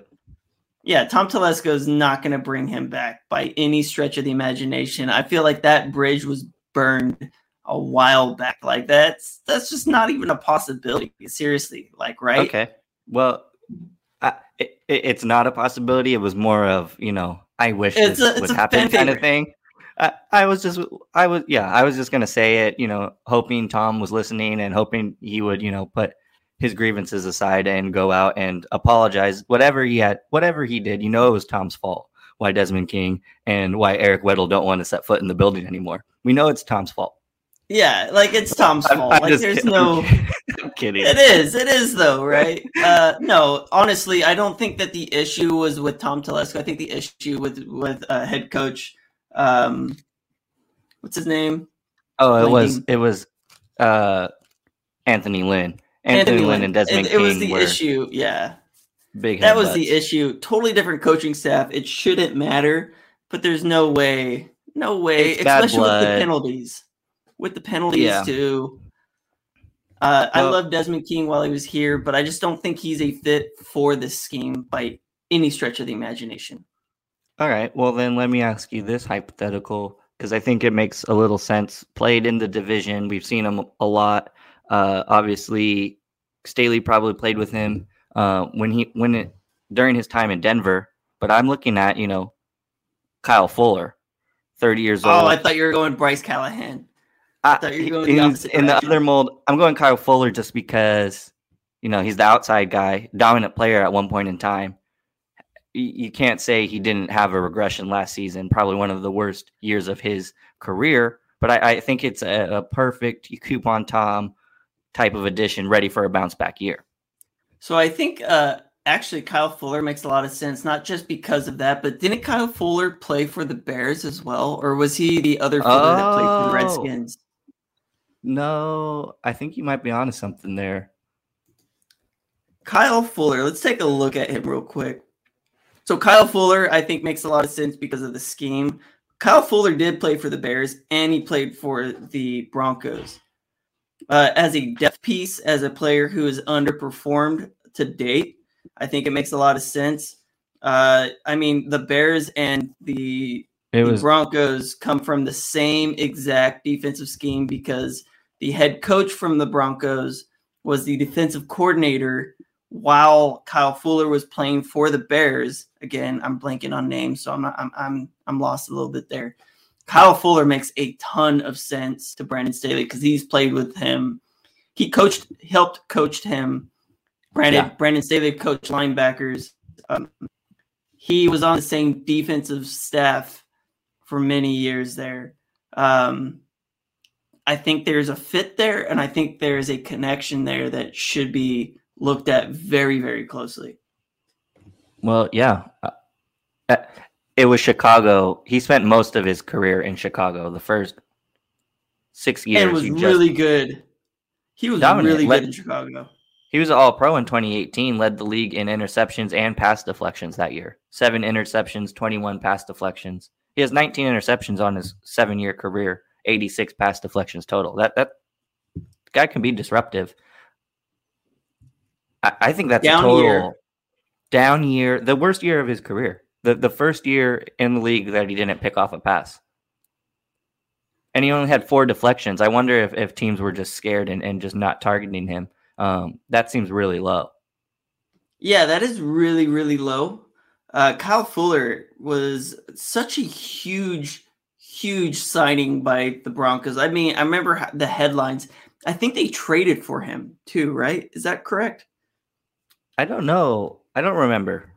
Yeah, Tom Telesco is not going to bring him back by any stretch of the imagination. I feel like that bridge was burned a while back. Like that's that's just not even a possibility. Seriously, like right? Okay. Well, I, it, it's not a possibility. It was more of you know I wish it's this a, would happen kind of thing. I, I was just I was yeah I was just gonna say it. You know, hoping Tom was listening and hoping he would you know put his grievances aside and go out and apologize whatever he had whatever he did. You know, it was Tom's fault. Why Desmond King and why Eric Weddle don't want to set foot in the building anymore. We know it's Tom's fault. Yeah, like it's Tom's fault. I'm, I'm like there's kidding. no I'm kidding. It is. It is though, right? uh no, honestly, I don't think that the issue was with Tom Telesco. I think the issue with with uh, head coach um what's his name? Oh, it was it was uh Anthony Lynn. Anthony, Anthony Lynn, Lynn and Desmond it, it was the issue, yeah. Big That was the issue. Totally different coaching staff. It shouldn't matter, but there's no way. No way, it's especially with the penalties with the penalties yeah. too. Uh, well, I love Desmond King while he was here, but I just don't think he's a fit for this scheme by any stretch of the imagination. All right. Well, then let me ask you this hypothetical because I think it makes a little sense. Played in the division, we've seen him a lot. Uh, obviously, Staley probably played with him uh, when he when it during his time in Denver. But I'm looking at you know Kyle Fuller, 30 years oh, old. Oh, I thought you were going Bryce Callahan. I, in, the in the other mold, I'm going Kyle Fuller just because you know he's the outside guy, dominant player at one point in time. You, you can't say he didn't have a regression last season. Probably one of the worst years of his career. But I, I think it's a, a perfect coupon Tom type of addition, ready for a bounce back year. So I think uh, actually Kyle Fuller makes a lot of sense, not just because of that, but didn't Kyle Fuller play for the Bears as well, or was he the other Fuller oh. that played for the oh. Redskins? No, I think you might be onto something there. Kyle Fuller, let's take a look at him real quick. So Kyle Fuller, I think, makes a lot of sense because of the scheme. Kyle Fuller did play for the Bears and he played for the Broncos. Uh, as a depth piece, as a player who has underperformed to date, I think it makes a lot of sense. Uh, I mean, the Bears and the, the was... Broncos come from the same exact defensive scheme because – the head coach from the Broncos was the defensive coordinator while Kyle Fuller was playing for the Bears. Again, I'm blanking on names, so I'm not, I'm I'm I'm lost a little bit there. Kyle Fuller makes a ton of sense to Brandon Staley because he's played with him. He coached, helped coached him. Brandon yeah. Brandon Staley coached linebackers. Um, he was on the same defensive staff for many years there. Um, I think there's a fit there, and I think there's a connection there that should be looked at very, very closely. Well, yeah. Uh, it was Chicago. He spent most of his career in Chicago. The first six years. and was he just- really good. He was Dominant. really Let- good in Chicago. He was all pro in 2018, led the league in interceptions and pass deflections that year. Seven interceptions, 21 pass deflections. He has 19 interceptions on his seven year career, 86 pass deflections total. That that guy can be disruptive. I, I think that's Down a total year. down year, the worst year of his career. The the first year in the league that he didn't pick off a pass. And he only had four deflections. I wonder if, if teams were just scared and, and just not targeting him. Um, that seems really low. Yeah, that is really, really low. Uh, Kyle Fuller was such a huge, huge signing by the Broncos. I mean, I remember the headlines. I think they traded for him too, right? Is that correct? I don't know. I don't remember.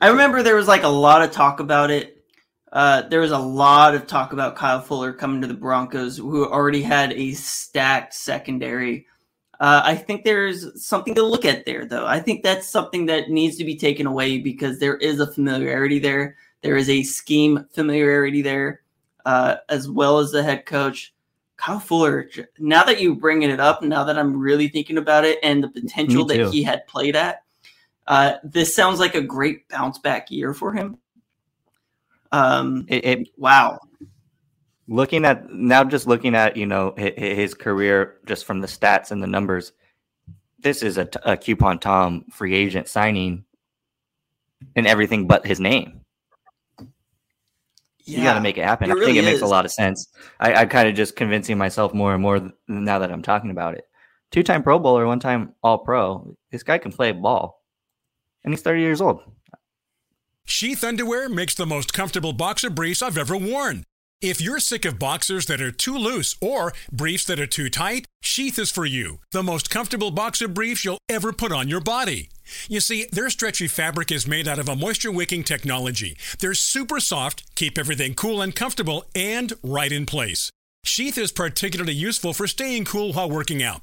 I remember there was like a lot of talk about it. Uh, there was a lot of talk about Kyle Fuller coming to the Broncos, who already had a stacked secondary. Uh, I think there's something to look at there, though. I think that's something that needs to be taken away because there is a familiarity there. There is a scheme familiarity there, uh, as well as the head coach. Kyle Fuller, now that you bringing it up, now that I'm really thinking about it and the potential that he had played at, uh, this sounds like a great bounce back year for him. Um, It, it wow. looking at now, just looking at you know his, his career just from the stats and the numbers. This is a coupon Tom free agent signing, and everything but his name. Yeah. You got to make it happen. it I think really it makes a lot of sense. I, I kind of just convincing myself more and more now that I'm talking about it. Two time Pro Bowler, one time All Pro. This guy can play ball, and he's 30 years old. Sheath Underwear makes the most comfortable boxer briefs I've ever worn. If you're sick of boxers that are too loose or briefs that are too tight, Sheath is for you. The most comfortable boxer briefs you'll ever put on your body. You see, their stretchy fabric is made out of a moisture wicking technology. They're super soft, keep everything cool and comfortable, and right in place. Sheath is particularly useful for staying cool while working out.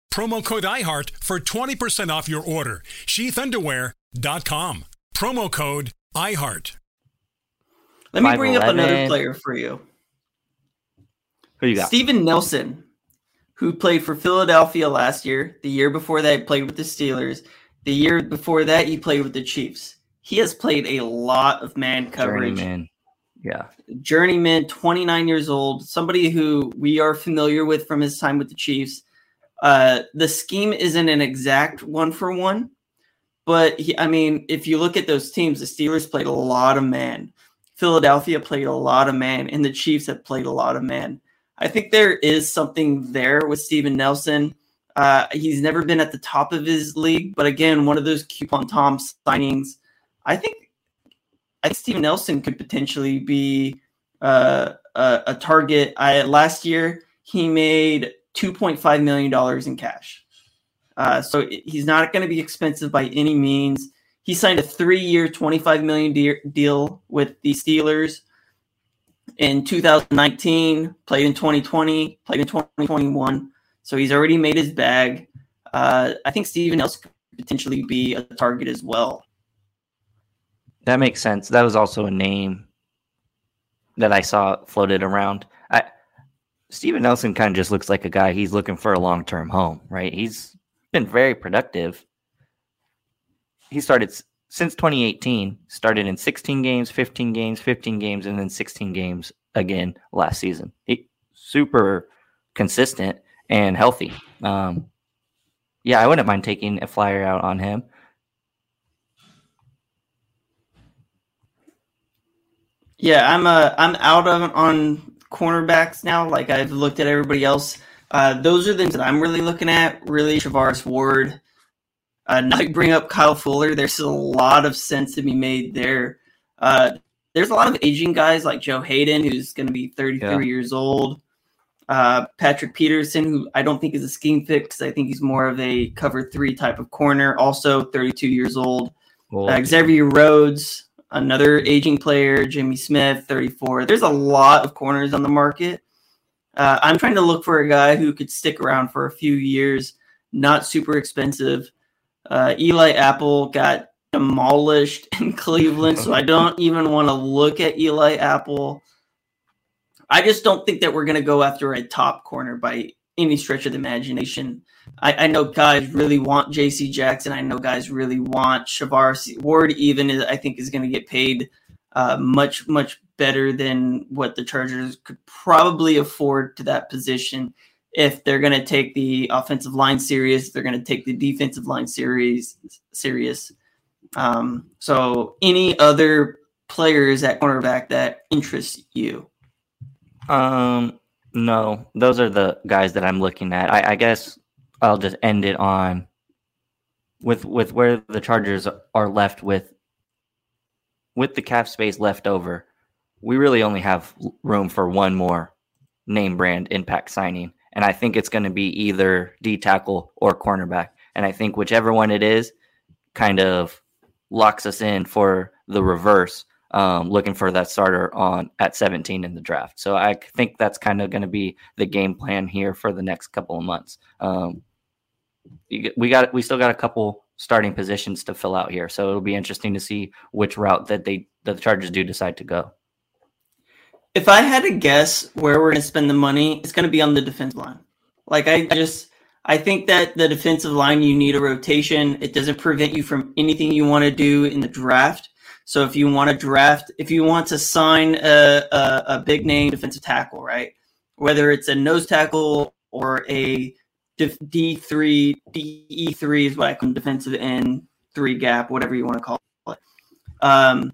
promo code IHEART for 20% off your order. sheathunderwear.com, promo code IHEART. Let me bring up another player for you. Who you got? Steven Nelson, who played for Philadelphia last year. The year before that, he played with the Steelers. The year before that, he played with the Chiefs. He has played a lot of man coverage. Journeyman. Yeah. Journeyman, 29 years old, somebody who we are familiar with from his time with the Chiefs. Uh, the scheme isn't an exact one for one, but he, I mean, if you look at those teams, the Steelers played a lot of man. Philadelphia played a lot of man, and the Chiefs have played a lot of man. I think there is something there with Steven Nelson. Uh, he's never been at the top of his league, but again, one of those coupon Tom signings. I think I think Steven Nelson could potentially be uh, a, a target. I last year he made two point five million dollars in cash, uh, so he's not going to be expensive by any means. He signed a three-year, twenty-five million de- deal with the Steelers in 2019. Played in 2020. Played in 2021. So he's already made his bag. Uh, I think Steven Nelson could potentially be a target as well. That makes sense. That was also a name that I saw floated around. Steven Nelson kind of just looks like a guy he's looking for a long term home, right? He's been very productive. He started since 2018, started in 16 games, 15 games, 15 games, and then 16 games again last season. He super consistent and healthy. Um, yeah, I wouldn't mind taking a flyer out on him. Yeah, I'm uh I'm out on cornerbacks now. Like I've looked at everybody else. Uh, those are the things that I'm really looking at. Really, Charvarius Ward. Uh, you bring up Kyle Fuller. There's a lot of sense to be made there. Uh, there's a lot of aging guys like Joe Haden, who's going to be 33 Yeah. years old. Uh, Patrick Peterson, who I don't think is a scheme fix. I think he's more of a cover three type of corner. Also, 32 years old. Uh, Xavier Rhodes, another aging player. Jimmy Smith, 34. There's a lot of corners on the market. Uh, I'm trying to look for a guy who could stick around for a few years, not super expensive. Uh, Eli Apple got demolished in Cleveland, so I don't even want to look at Eli Apple. I just don't think that we're going to go after a top corner by any stretch of the imagination. I, I know guys really want J.C. Jackson. I know guys really want Charvarius Ward. Even is, I think is going to get paid uh, much much better than what the Chargers could probably afford to that position. If they're going to take the offensive line serious, they're going to take the defensive line series serious. Um, so, any other players at cornerback that interest you? Um, no, those are the guys that I'm looking at. I, I guess I'll just end it on with with where the Chargers are left with with the cap space left over. We really only have room for one more name brand impact signing, and I think it's going to be either D tackle or cornerback. And I think whichever one it is, kind of locks us in for the reverse um, looking for that starter on at 17 in the draft. So I think that's kind of going to be the game plan here for the next couple of months. Um, we got we still got a couple starting positions to fill out here, so it'll be interesting to see which route that they that the Chargers do decide to go. If I had to guess where we're going to spend the money, it's going to be on the defense line. Like I just I think that the defensive line you need a rotation. It doesn't prevent you from anything you want to do in the draft so if you want to draft, if you want to sign a, a, a big name defensive tackle, right? Whether it's a nose tackle or a D three, DE three is what I call defensive end three gap, whatever you want to call it. Um,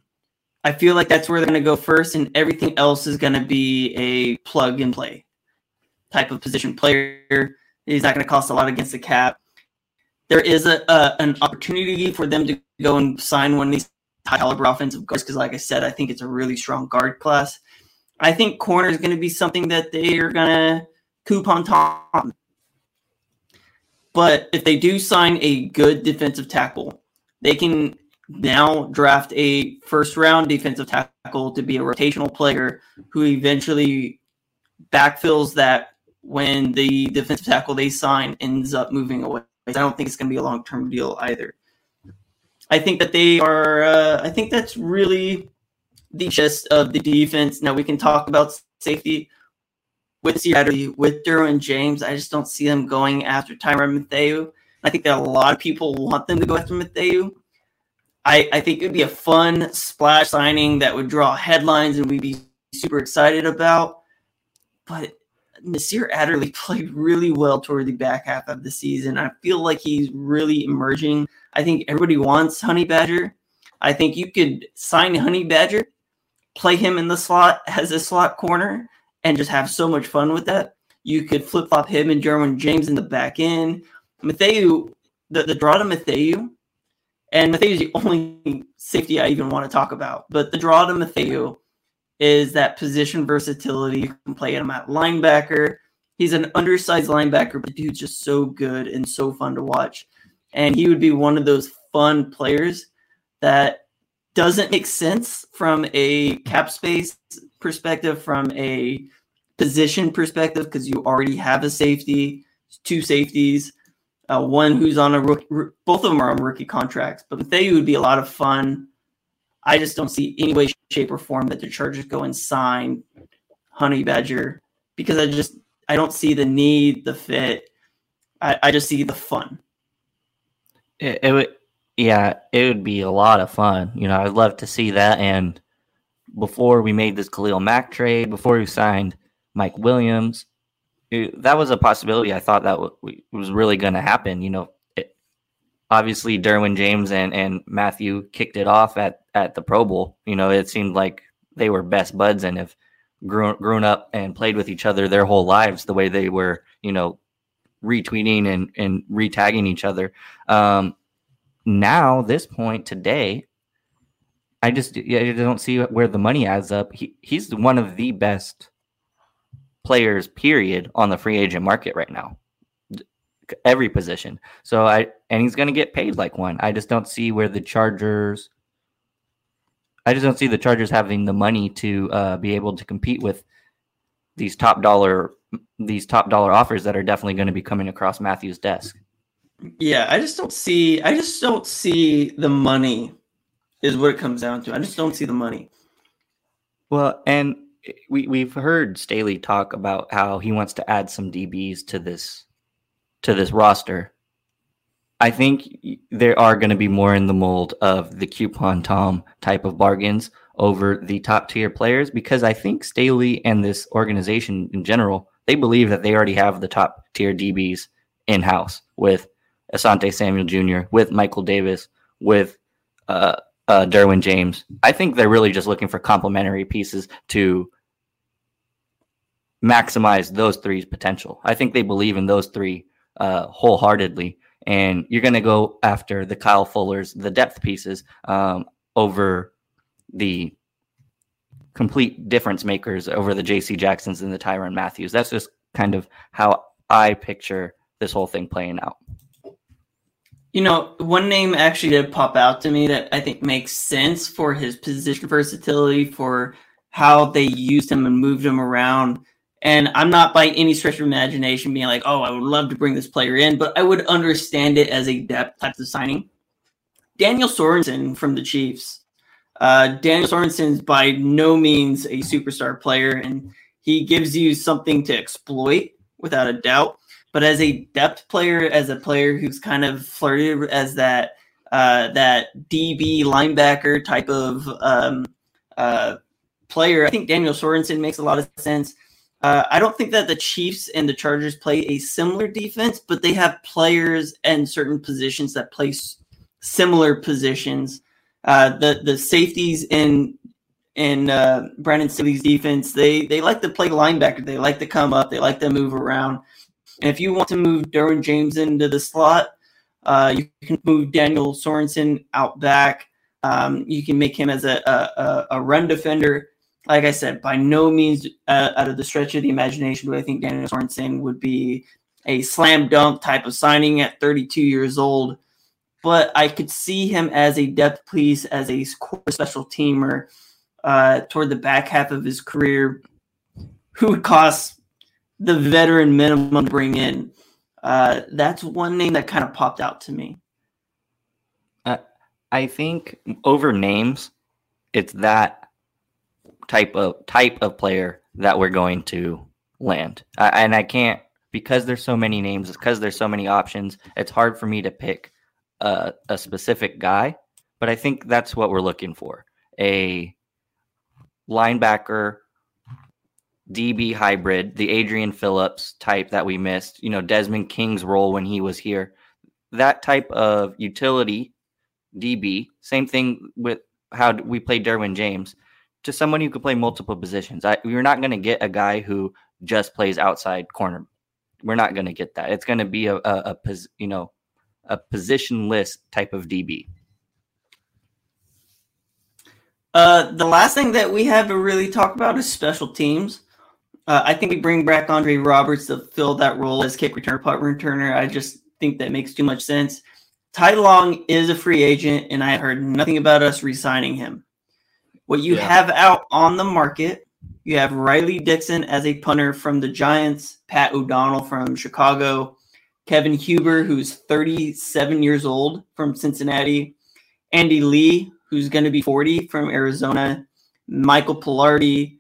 I feel like that's where they're going to go first, and everything else is going to be a plug and play type of position player. He's not going to cost a lot against the cap. There is a, a an opportunity for them to go and sign one of these high caliber offensive guards because, like I said, I think it's a really strong guard class. I think corner is going to be something that they are going to coupon Tom. But if they do sign a good defensive tackle, they can now draft a first round defensive tackle to be a rotational player who eventually backfills that when the defensive tackle they sign ends up moving away. I don't think it's going to be a long term deal either. I think that they are. Uh, I think that's really the gist of the defense. Now we can talk about safety with Seattle, with Derwin James. I just don't see them going after Tyrann Mathieu. I think that a lot of people want them to go after Mathieu. I, I think it would be a fun splash signing that would draw headlines and we'd be super excited about. But Nasir Adderley played really well toward the back half of the season. I feel like he's really emerging I think everybody wants Honey Badger. I think you could sign Honey Badger, play him in the slot as a slot corner, and just have so much fun with that. You could flip flop him and Derwin James in the back end. Mathieu, the, the draw to Mathieu, and Mathieu's the only safety I even want to talk about. But the draw to Mathieu is that position versatility. You can play him at linebacker. He's an undersized linebacker, but dude's just so good and so fun to watch and he would be one of those fun players that doesn't make sense from a cap space perspective, from a position perspective, because you already have a safety, two safeties, uh, one who's on a rookie, both of them are on rookie contracts. But Mathieu would be a lot of fun. I just don't see any way, shape, or form that the Chargers go and sign Honey Badger because I just I don't see the need, the fit. I, I just see the fun. It, it would, yeah, it would be a lot of fun. You know, I'd love to see that. And before we made this Khalil Mack trade, before we signed Mike Williams, it, that was a possibility. I thought that w- was really going to happen. You know, it, obviously Derwin James and, and Mathieu kicked it off at, at the Pro Bowl. You know, it seemed like they were best buds and have grown, grown up and played with each other their whole lives the way they were, you know, retweeting and, and retagging each other. Um, now, this point today, I just I don't see where the money adds up. He, he's one of the best players, period, on the free agent market right now. Every position. So I and he's going to get paid like one. I just don't see where the Chargers. I just don't see the Chargers having the money to uh, be able to compete with these top dollar these top dollar offers that are definitely going to be coming across Mathieu's desk. Yeah, I just don't see. I just don't see the money. Is what it comes down to. I just don't see the money. Well, and we we've heard Staley talk about how he wants to add some DBs to this to this roster. I think there are going to be more in the mold of the coupon Tom type of bargains over the top tier players because I think Staley and this organization in general they believe that they already have the top tier DBs in house with Asante Samuel Jr., with Michael Davis, with uh, uh, Derwin James. I think they're really just looking for complementary pieces to maximize those three's potential. I think they believe in those three uh, wholeheartedly. And you're going to go after the Kyle Fullers, the depth pieces, um, over the complete difference makers, over the JC Jacksons and the Tyrann Mathieus. That's just kind of how I picture this whole thing playing out. You know, one name actually did pop out to me that I think makes sense for his position versatility, for how they used him and moved him around. And I'm not by any stretch of imagination being like, oh, I would love to bring this player in, but I would understand it as a depth type of signing. Daniel Sorensen from the Chiefs. Uh, Daniel Sorensen's by no means a superstar player, and he gives you something to exploit without a doubt. But as a depth player, as a player who's kind of flirted as that uh, that DB linebacker type of um, uh, player, I think Daniel Sorensen makes a lot of sense. Uh, I don't think that the Chiefs and the Chargers play a similar defense, but they have players and certain positions that play similar positions. Uh, the the safeties in in uh, Brandon Staley's defense, they they like to play linebacker. They like to come up. They like to move around. And if you want to move Derwin James into the slot, uh, you can move Daniel Sorensen out back. Um, you can make him as a, a, a run defender like I said, by no means uh, out of the stretch of the imagination do I think Daniel Sorensen would be a slam dunk type of signing at 32 years old. But I could see him as a depth piece, as a core special teamer uh, toward the back half of his career, who would cost the veteran minimum bring in. Uh, that's one name that kind of popped out to me. Uh, I think over names, it's that type of type of player that we're going to land. And I can't because there's so many names, because there's so many options. It's hard for me to pick a, a specific guy, but I think that's what we're looking for: a linebacker, DB hybrid, the Adrian Phillips type that we missed. You know, Desmond King's role when he was here. That type of utility DB. Same thing with how we played Derwin James to someone who could play multiple positions. I, you're not going to get a guy who just plays outside corner. We're not going to get that. It's going to be a, a, a you know a positionless type of DB. Uh, the last thing that we have to really talk about is special teams. Uh, I think we bring back Andre Roberts to fill that role as kick returner, punt returner. I just think that makes too much sense. Ty Long is a free agent, and I heard nothing about us re-signing him. What you yeah. have out on the market, you have Riley Dixon as a punter from the Giants, Pat O'Donnell from Chicago, Kevin Huber, who's 37 years old from Cincinnati, Andy Lee, who's going to be 40 from Arizona, Michael Palardy,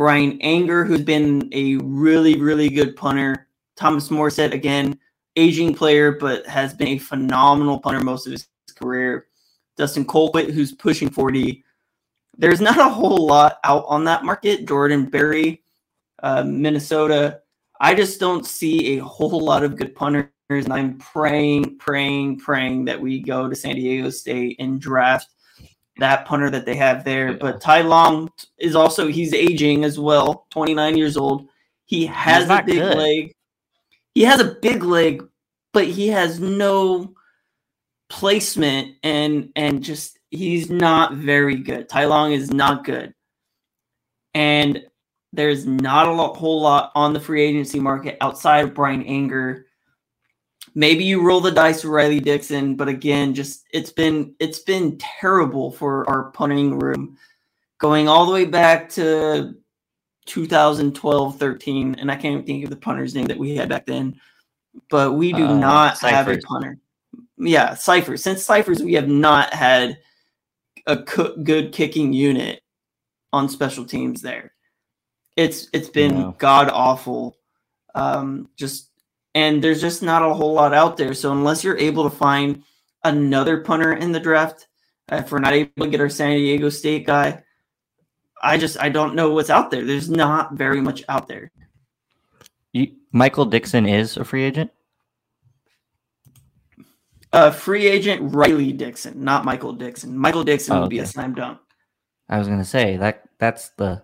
Bryan Anger, who's been a really, really good punter, Thomas Morstead, again, aging player, but has been a phenomenal punter most of his career. Dustin Colquitt, who's pushing 40, there's not a whole lot out on that market. Jordan Berry, uh, Minnesota. I just don't see a whole lot of good punters. And I'm praying, praying, praying that we go to San Diego State and draft that punter that they have there. But Ty Long is also he's aging as well, 29 years old. He has a big good. leg. He has a big leg, but he has no placement and and just he's not very good. Ty Long is not good. And There's not a lot, whole lot on the free agency market outside of Bryan Anger. Maybe you roll the dice with Riley Dixon, but again, just it's been it's been terrible for our punting room, going all the way back to 2012, 13, and I can't even think of the punter's name that we had back then. But we do Uh, not have a punter. Yeah, Scifres. Since Scifres, we have not had a good kicking unit on special teams there. It's it's been god awful. Um, just and there's just not a whole lot out there. So unless you're able to find another punter in the draft, if we're not able to get our San Diego State guy, I just I don't know what's out there. There's not very much out there. You, Michael Dickson is a free agent. Uh, free agent Riley Dixon, not Michael Dickson. Michael Dickson Oh, would be a okay. slam dunk. I was gonna say that that's the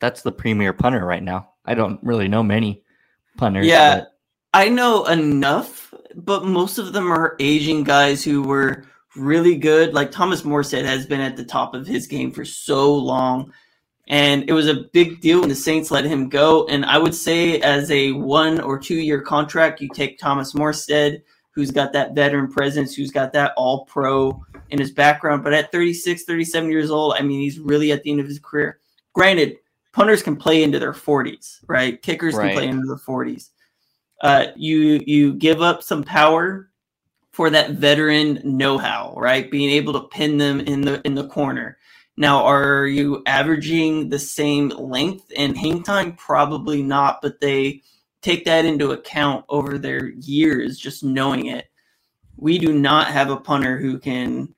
that's the premier punter right now. I don't really know many punters. Yeah. but- I know enough, but most of them are Asian guys who were really good. Like Thomas Morstead has been at the top of his game for so long. And it was a big deal when the Saints let him go. And I would say, as a one or two year contract, you take Thomas Morstead, who's got that veteran presence, who's got that all pro in his background. But at 36, 37 years old, I mean, he's really at the end of his career. Granted, punters can play into their 40s, right? Kickers Right. can play into the 40s. Uh, you you give up some power for that veteran know-how, right? Being able to pin them in the in the corner. Now, are you averaging the same length and hang time? Probably not, but they take that into account over their years, just knowing it. We do not have a punter who can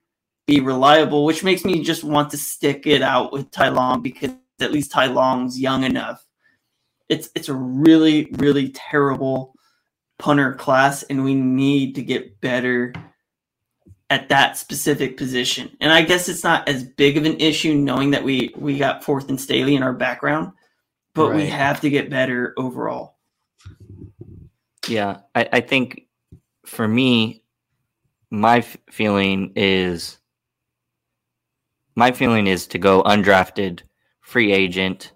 be reliable, which makes me just want to stick it out with Ty Long because at least Ty Long's young enough. It's it's a really really terrible punter class, and we need to get better at that specific position. And I guess it's not as big of an issue knowing that we we got fourth and Staley in our background, but we have to get better overall. Yeah, I, I think for me, my f- feeling is my feeling is to go undrafted, free agent,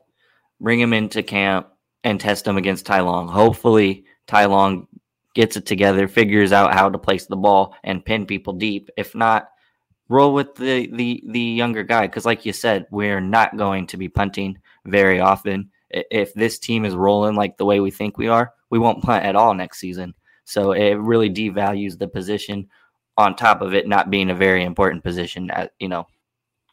bring him into camp and test him against Ty Long. Hopefully, Ty Long gets it together, figures out how to place the ball and pin people deep. If not, roll with the the the younger guy because, like you said, we're not going to be punting very often. If this team is rolling like the way we think we are, we won't punt at all next season. So it really devalues the position. On top of it not being a very important position, at you know,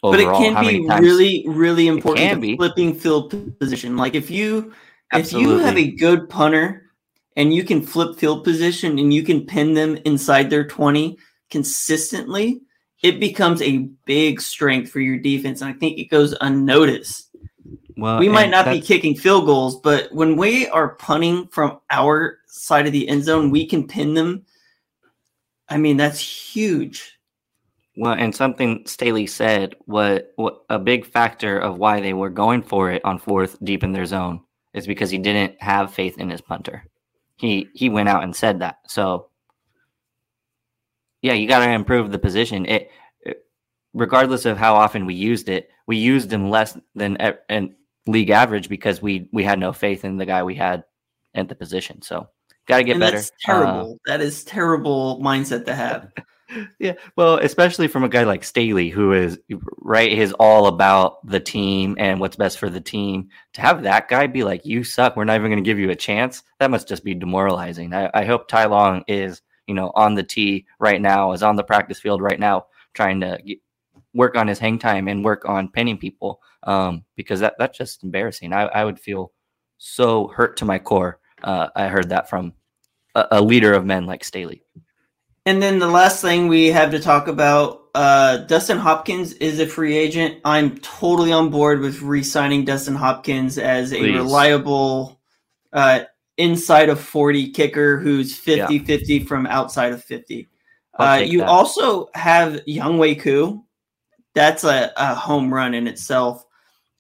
but it can be times- really really important can to be. flipping field position like if you if you have a good punter and you can flip field position and you can pin them inside their 20 consistently it becomes a big strength for your defense and i think it goes unnoticed. Well, we might not be kicking field goals but when we are punting from our side of the end zone we can pin them. I mean that's huge. Well, and something Staley said, what, what a big factor of why they were going for it on fourth deep in their zone is because he didn't have faith in his punter. He he went out and said that. So yeah, you got to improve the position. It, it- regardless of how often we used it, we used him less than and league average because we we had no faith in the guy we had at the position. So got to get and better. that's Uh, terrible that is terrible mindset to have yeah, well, especially from a guy like Staley, who is right, is all about the team and what's best for the team. To have that guy be like, "You suck. We're not even going to give you a chance." That must just be demoralizing. I, I hope Ty Long is, you know, on the tee right now, is on the practice field right now, trying to get, work on his hang time and work on pinning people, um, because that that's just embarrassing. I, I would feel so hurt to my core. Uh, I heard that from a, a leader of men like Staley. And then the last thing we have to talk about uh, Dustin Hopkins is a free agent. I'm totally on board with re signing Dustin Hopkins as a Please. reliable uh, inside of 40 kicker who's 50 50 from outside of 50. Uh, you that. also have Younghoe Koo. That's a, a home run in itself.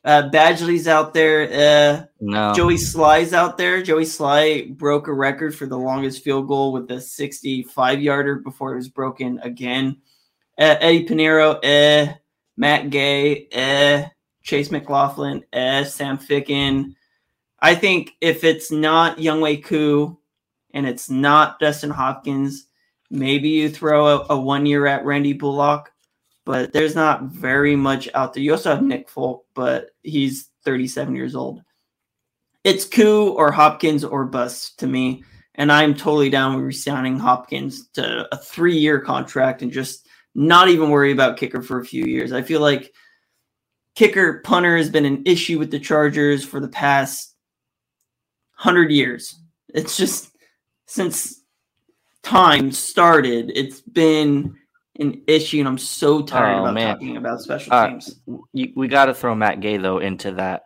Uh, Badgley's out there. Uh, No, Joey Slye's out there. Joey Slye broke a record for the longest field goal with a 65 yarder before it was broken again. Uh, Eddy Piñeiro, eh. Matt Gay, eh. Chase McLaughlin, S, Sam Ficken. I think if it's not Younghoe Koo and it's not Dustin Hopkins, maybe you throw a, a one year at Randy Bullock, but there's not very much out there. You also have Nick Folk, but he's 37 years old. It's Koo or Hopkins or bust to me. And I'm totally down with resigning Hopkins to a three year contract and just not even worry about kicker for a few years. I feel like kicker punter has been an issue with the Chargers for the past hundred years. It's just since time started, it's been an issue, and I'm so tired Oh, about man. talking about special Uh, teams. We got to throw Matt Gay though into that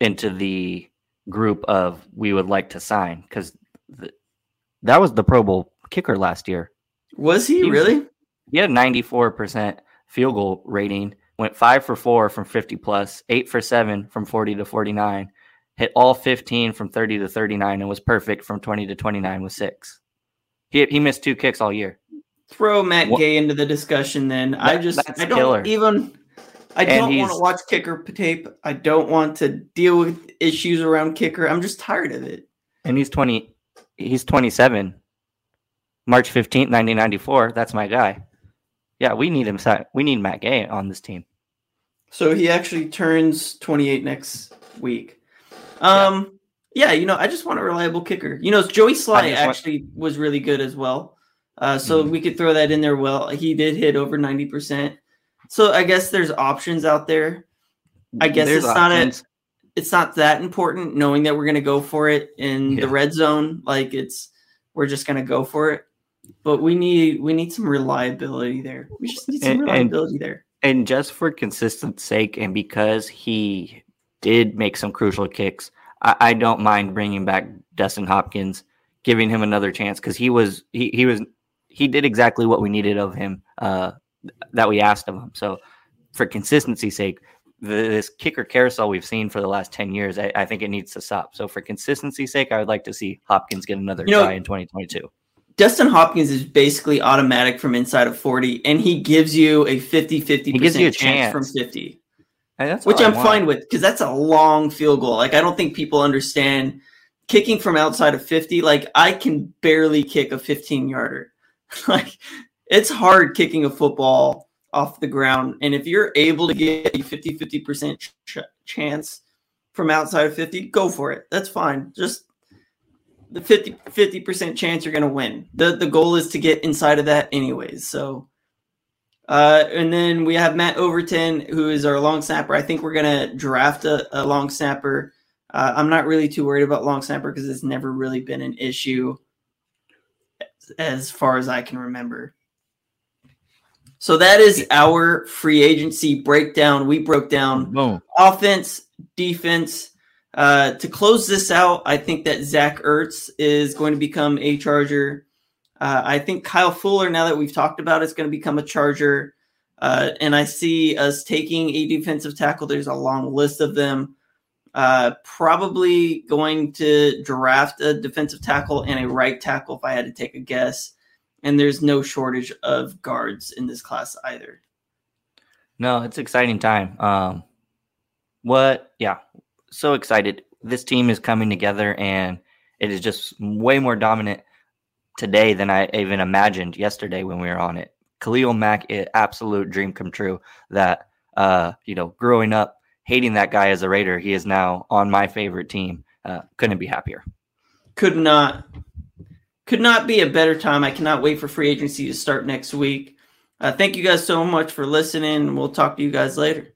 into the group of we would like to sign because th- that was the Pro Bowl kicker last year. Was he he was- really? He had 94% field goal rating, went five for four from 50 plus, eight for seven from 40 to 49, hit all 15 from 30 to 39, and was perfect from 20 to 29 with six. He, he missed two kicks all year. Throw Matt What- Gay into the discussion. Then I just I don't killer. even. I don't want to watch kicker tape. I don't want to deal with issues around kicker. I'm just tired of it. And he's 20, he's 27. March 15th, 1994. That's my guy. Yeah, we need him. We need Matt Gay on this team. So he actually turns 28 next week. Um, yeah, you know, I just want a reliable kicker. You know, Joey Slye just want- actually was really good as well. Uh, so Mhm. we could throw that in there. Well, he did hit over 90%. So I guess there's options out there. I guess There's it's not a- It's not that important knowing that we're going to go for it in Yeah. the red zone. Like it's, we're just going to go for it. But we need we need some reliability there. We just need some And- and- reliability there. And just for consistency sake, and because he did make some crucial kicks, I, I don't mind bringing back Dustin Hopkins, giving him another chance because he was he, he was he did exactly what we needed of him uh, that we asked of him. So for consistency's sake, the, this kicker carousel we've seen for the last ten years, I, I think it needs to stop. So for consistency's sake, I would like to see Hopkins get another You know- try in 2022. Dustin Hopkins is basically automatic from inside of 40, and he gives you a 50 50 He gives you a chance, from 50, And that's which I'm want. fine with because that's a long field goal. Like, I don't think people understand kicking from outside of 50. Like, I can barely kick a 15 yarder. like, it's hard kicking a football off the ground. And if you're able to get a 50 50% ch- chance from outside of 50, go for it. That's fine. Just the 50 percent chance you're going to win. The the goal is to get inside of that anyways. So uh and then we have Matt Overton who is our long snapper. I think we're going to draft a, a long snapper. Uh, I'm not really too worried about long snapper because it's never really been an issue as, far as I can remember. So that is our free agency breakdown. We broke down Boom. offense, defense. Uh, to close this out, I think that Zach Ertz is going to become a Charger. Uh, I think Kyle Fuller, now that we've talked about, it, is going to become a Charger. Uh, and I see us taking a defensive tackle. There's a long list of them. Uh, probably going to draft a defensive tackle and a right tackle if I had to take a guess. And there's no shortage of guards in this class either. No, it's exciting time. Um, what? Yeah, so excited. This team is coming together, and it is just way more dominant today than I even imagined yesterday when we were on it. Khalil Mack, i- absolute dream come true. That uh, you know, growing up hating that guy as a Raider, he is now on my favorite team. Uh, couldn't be happier. could not could not be a better time. I cannot wait for free agency to start next week. Uh, thank you guys so much for listening. We'll talk to you guys later.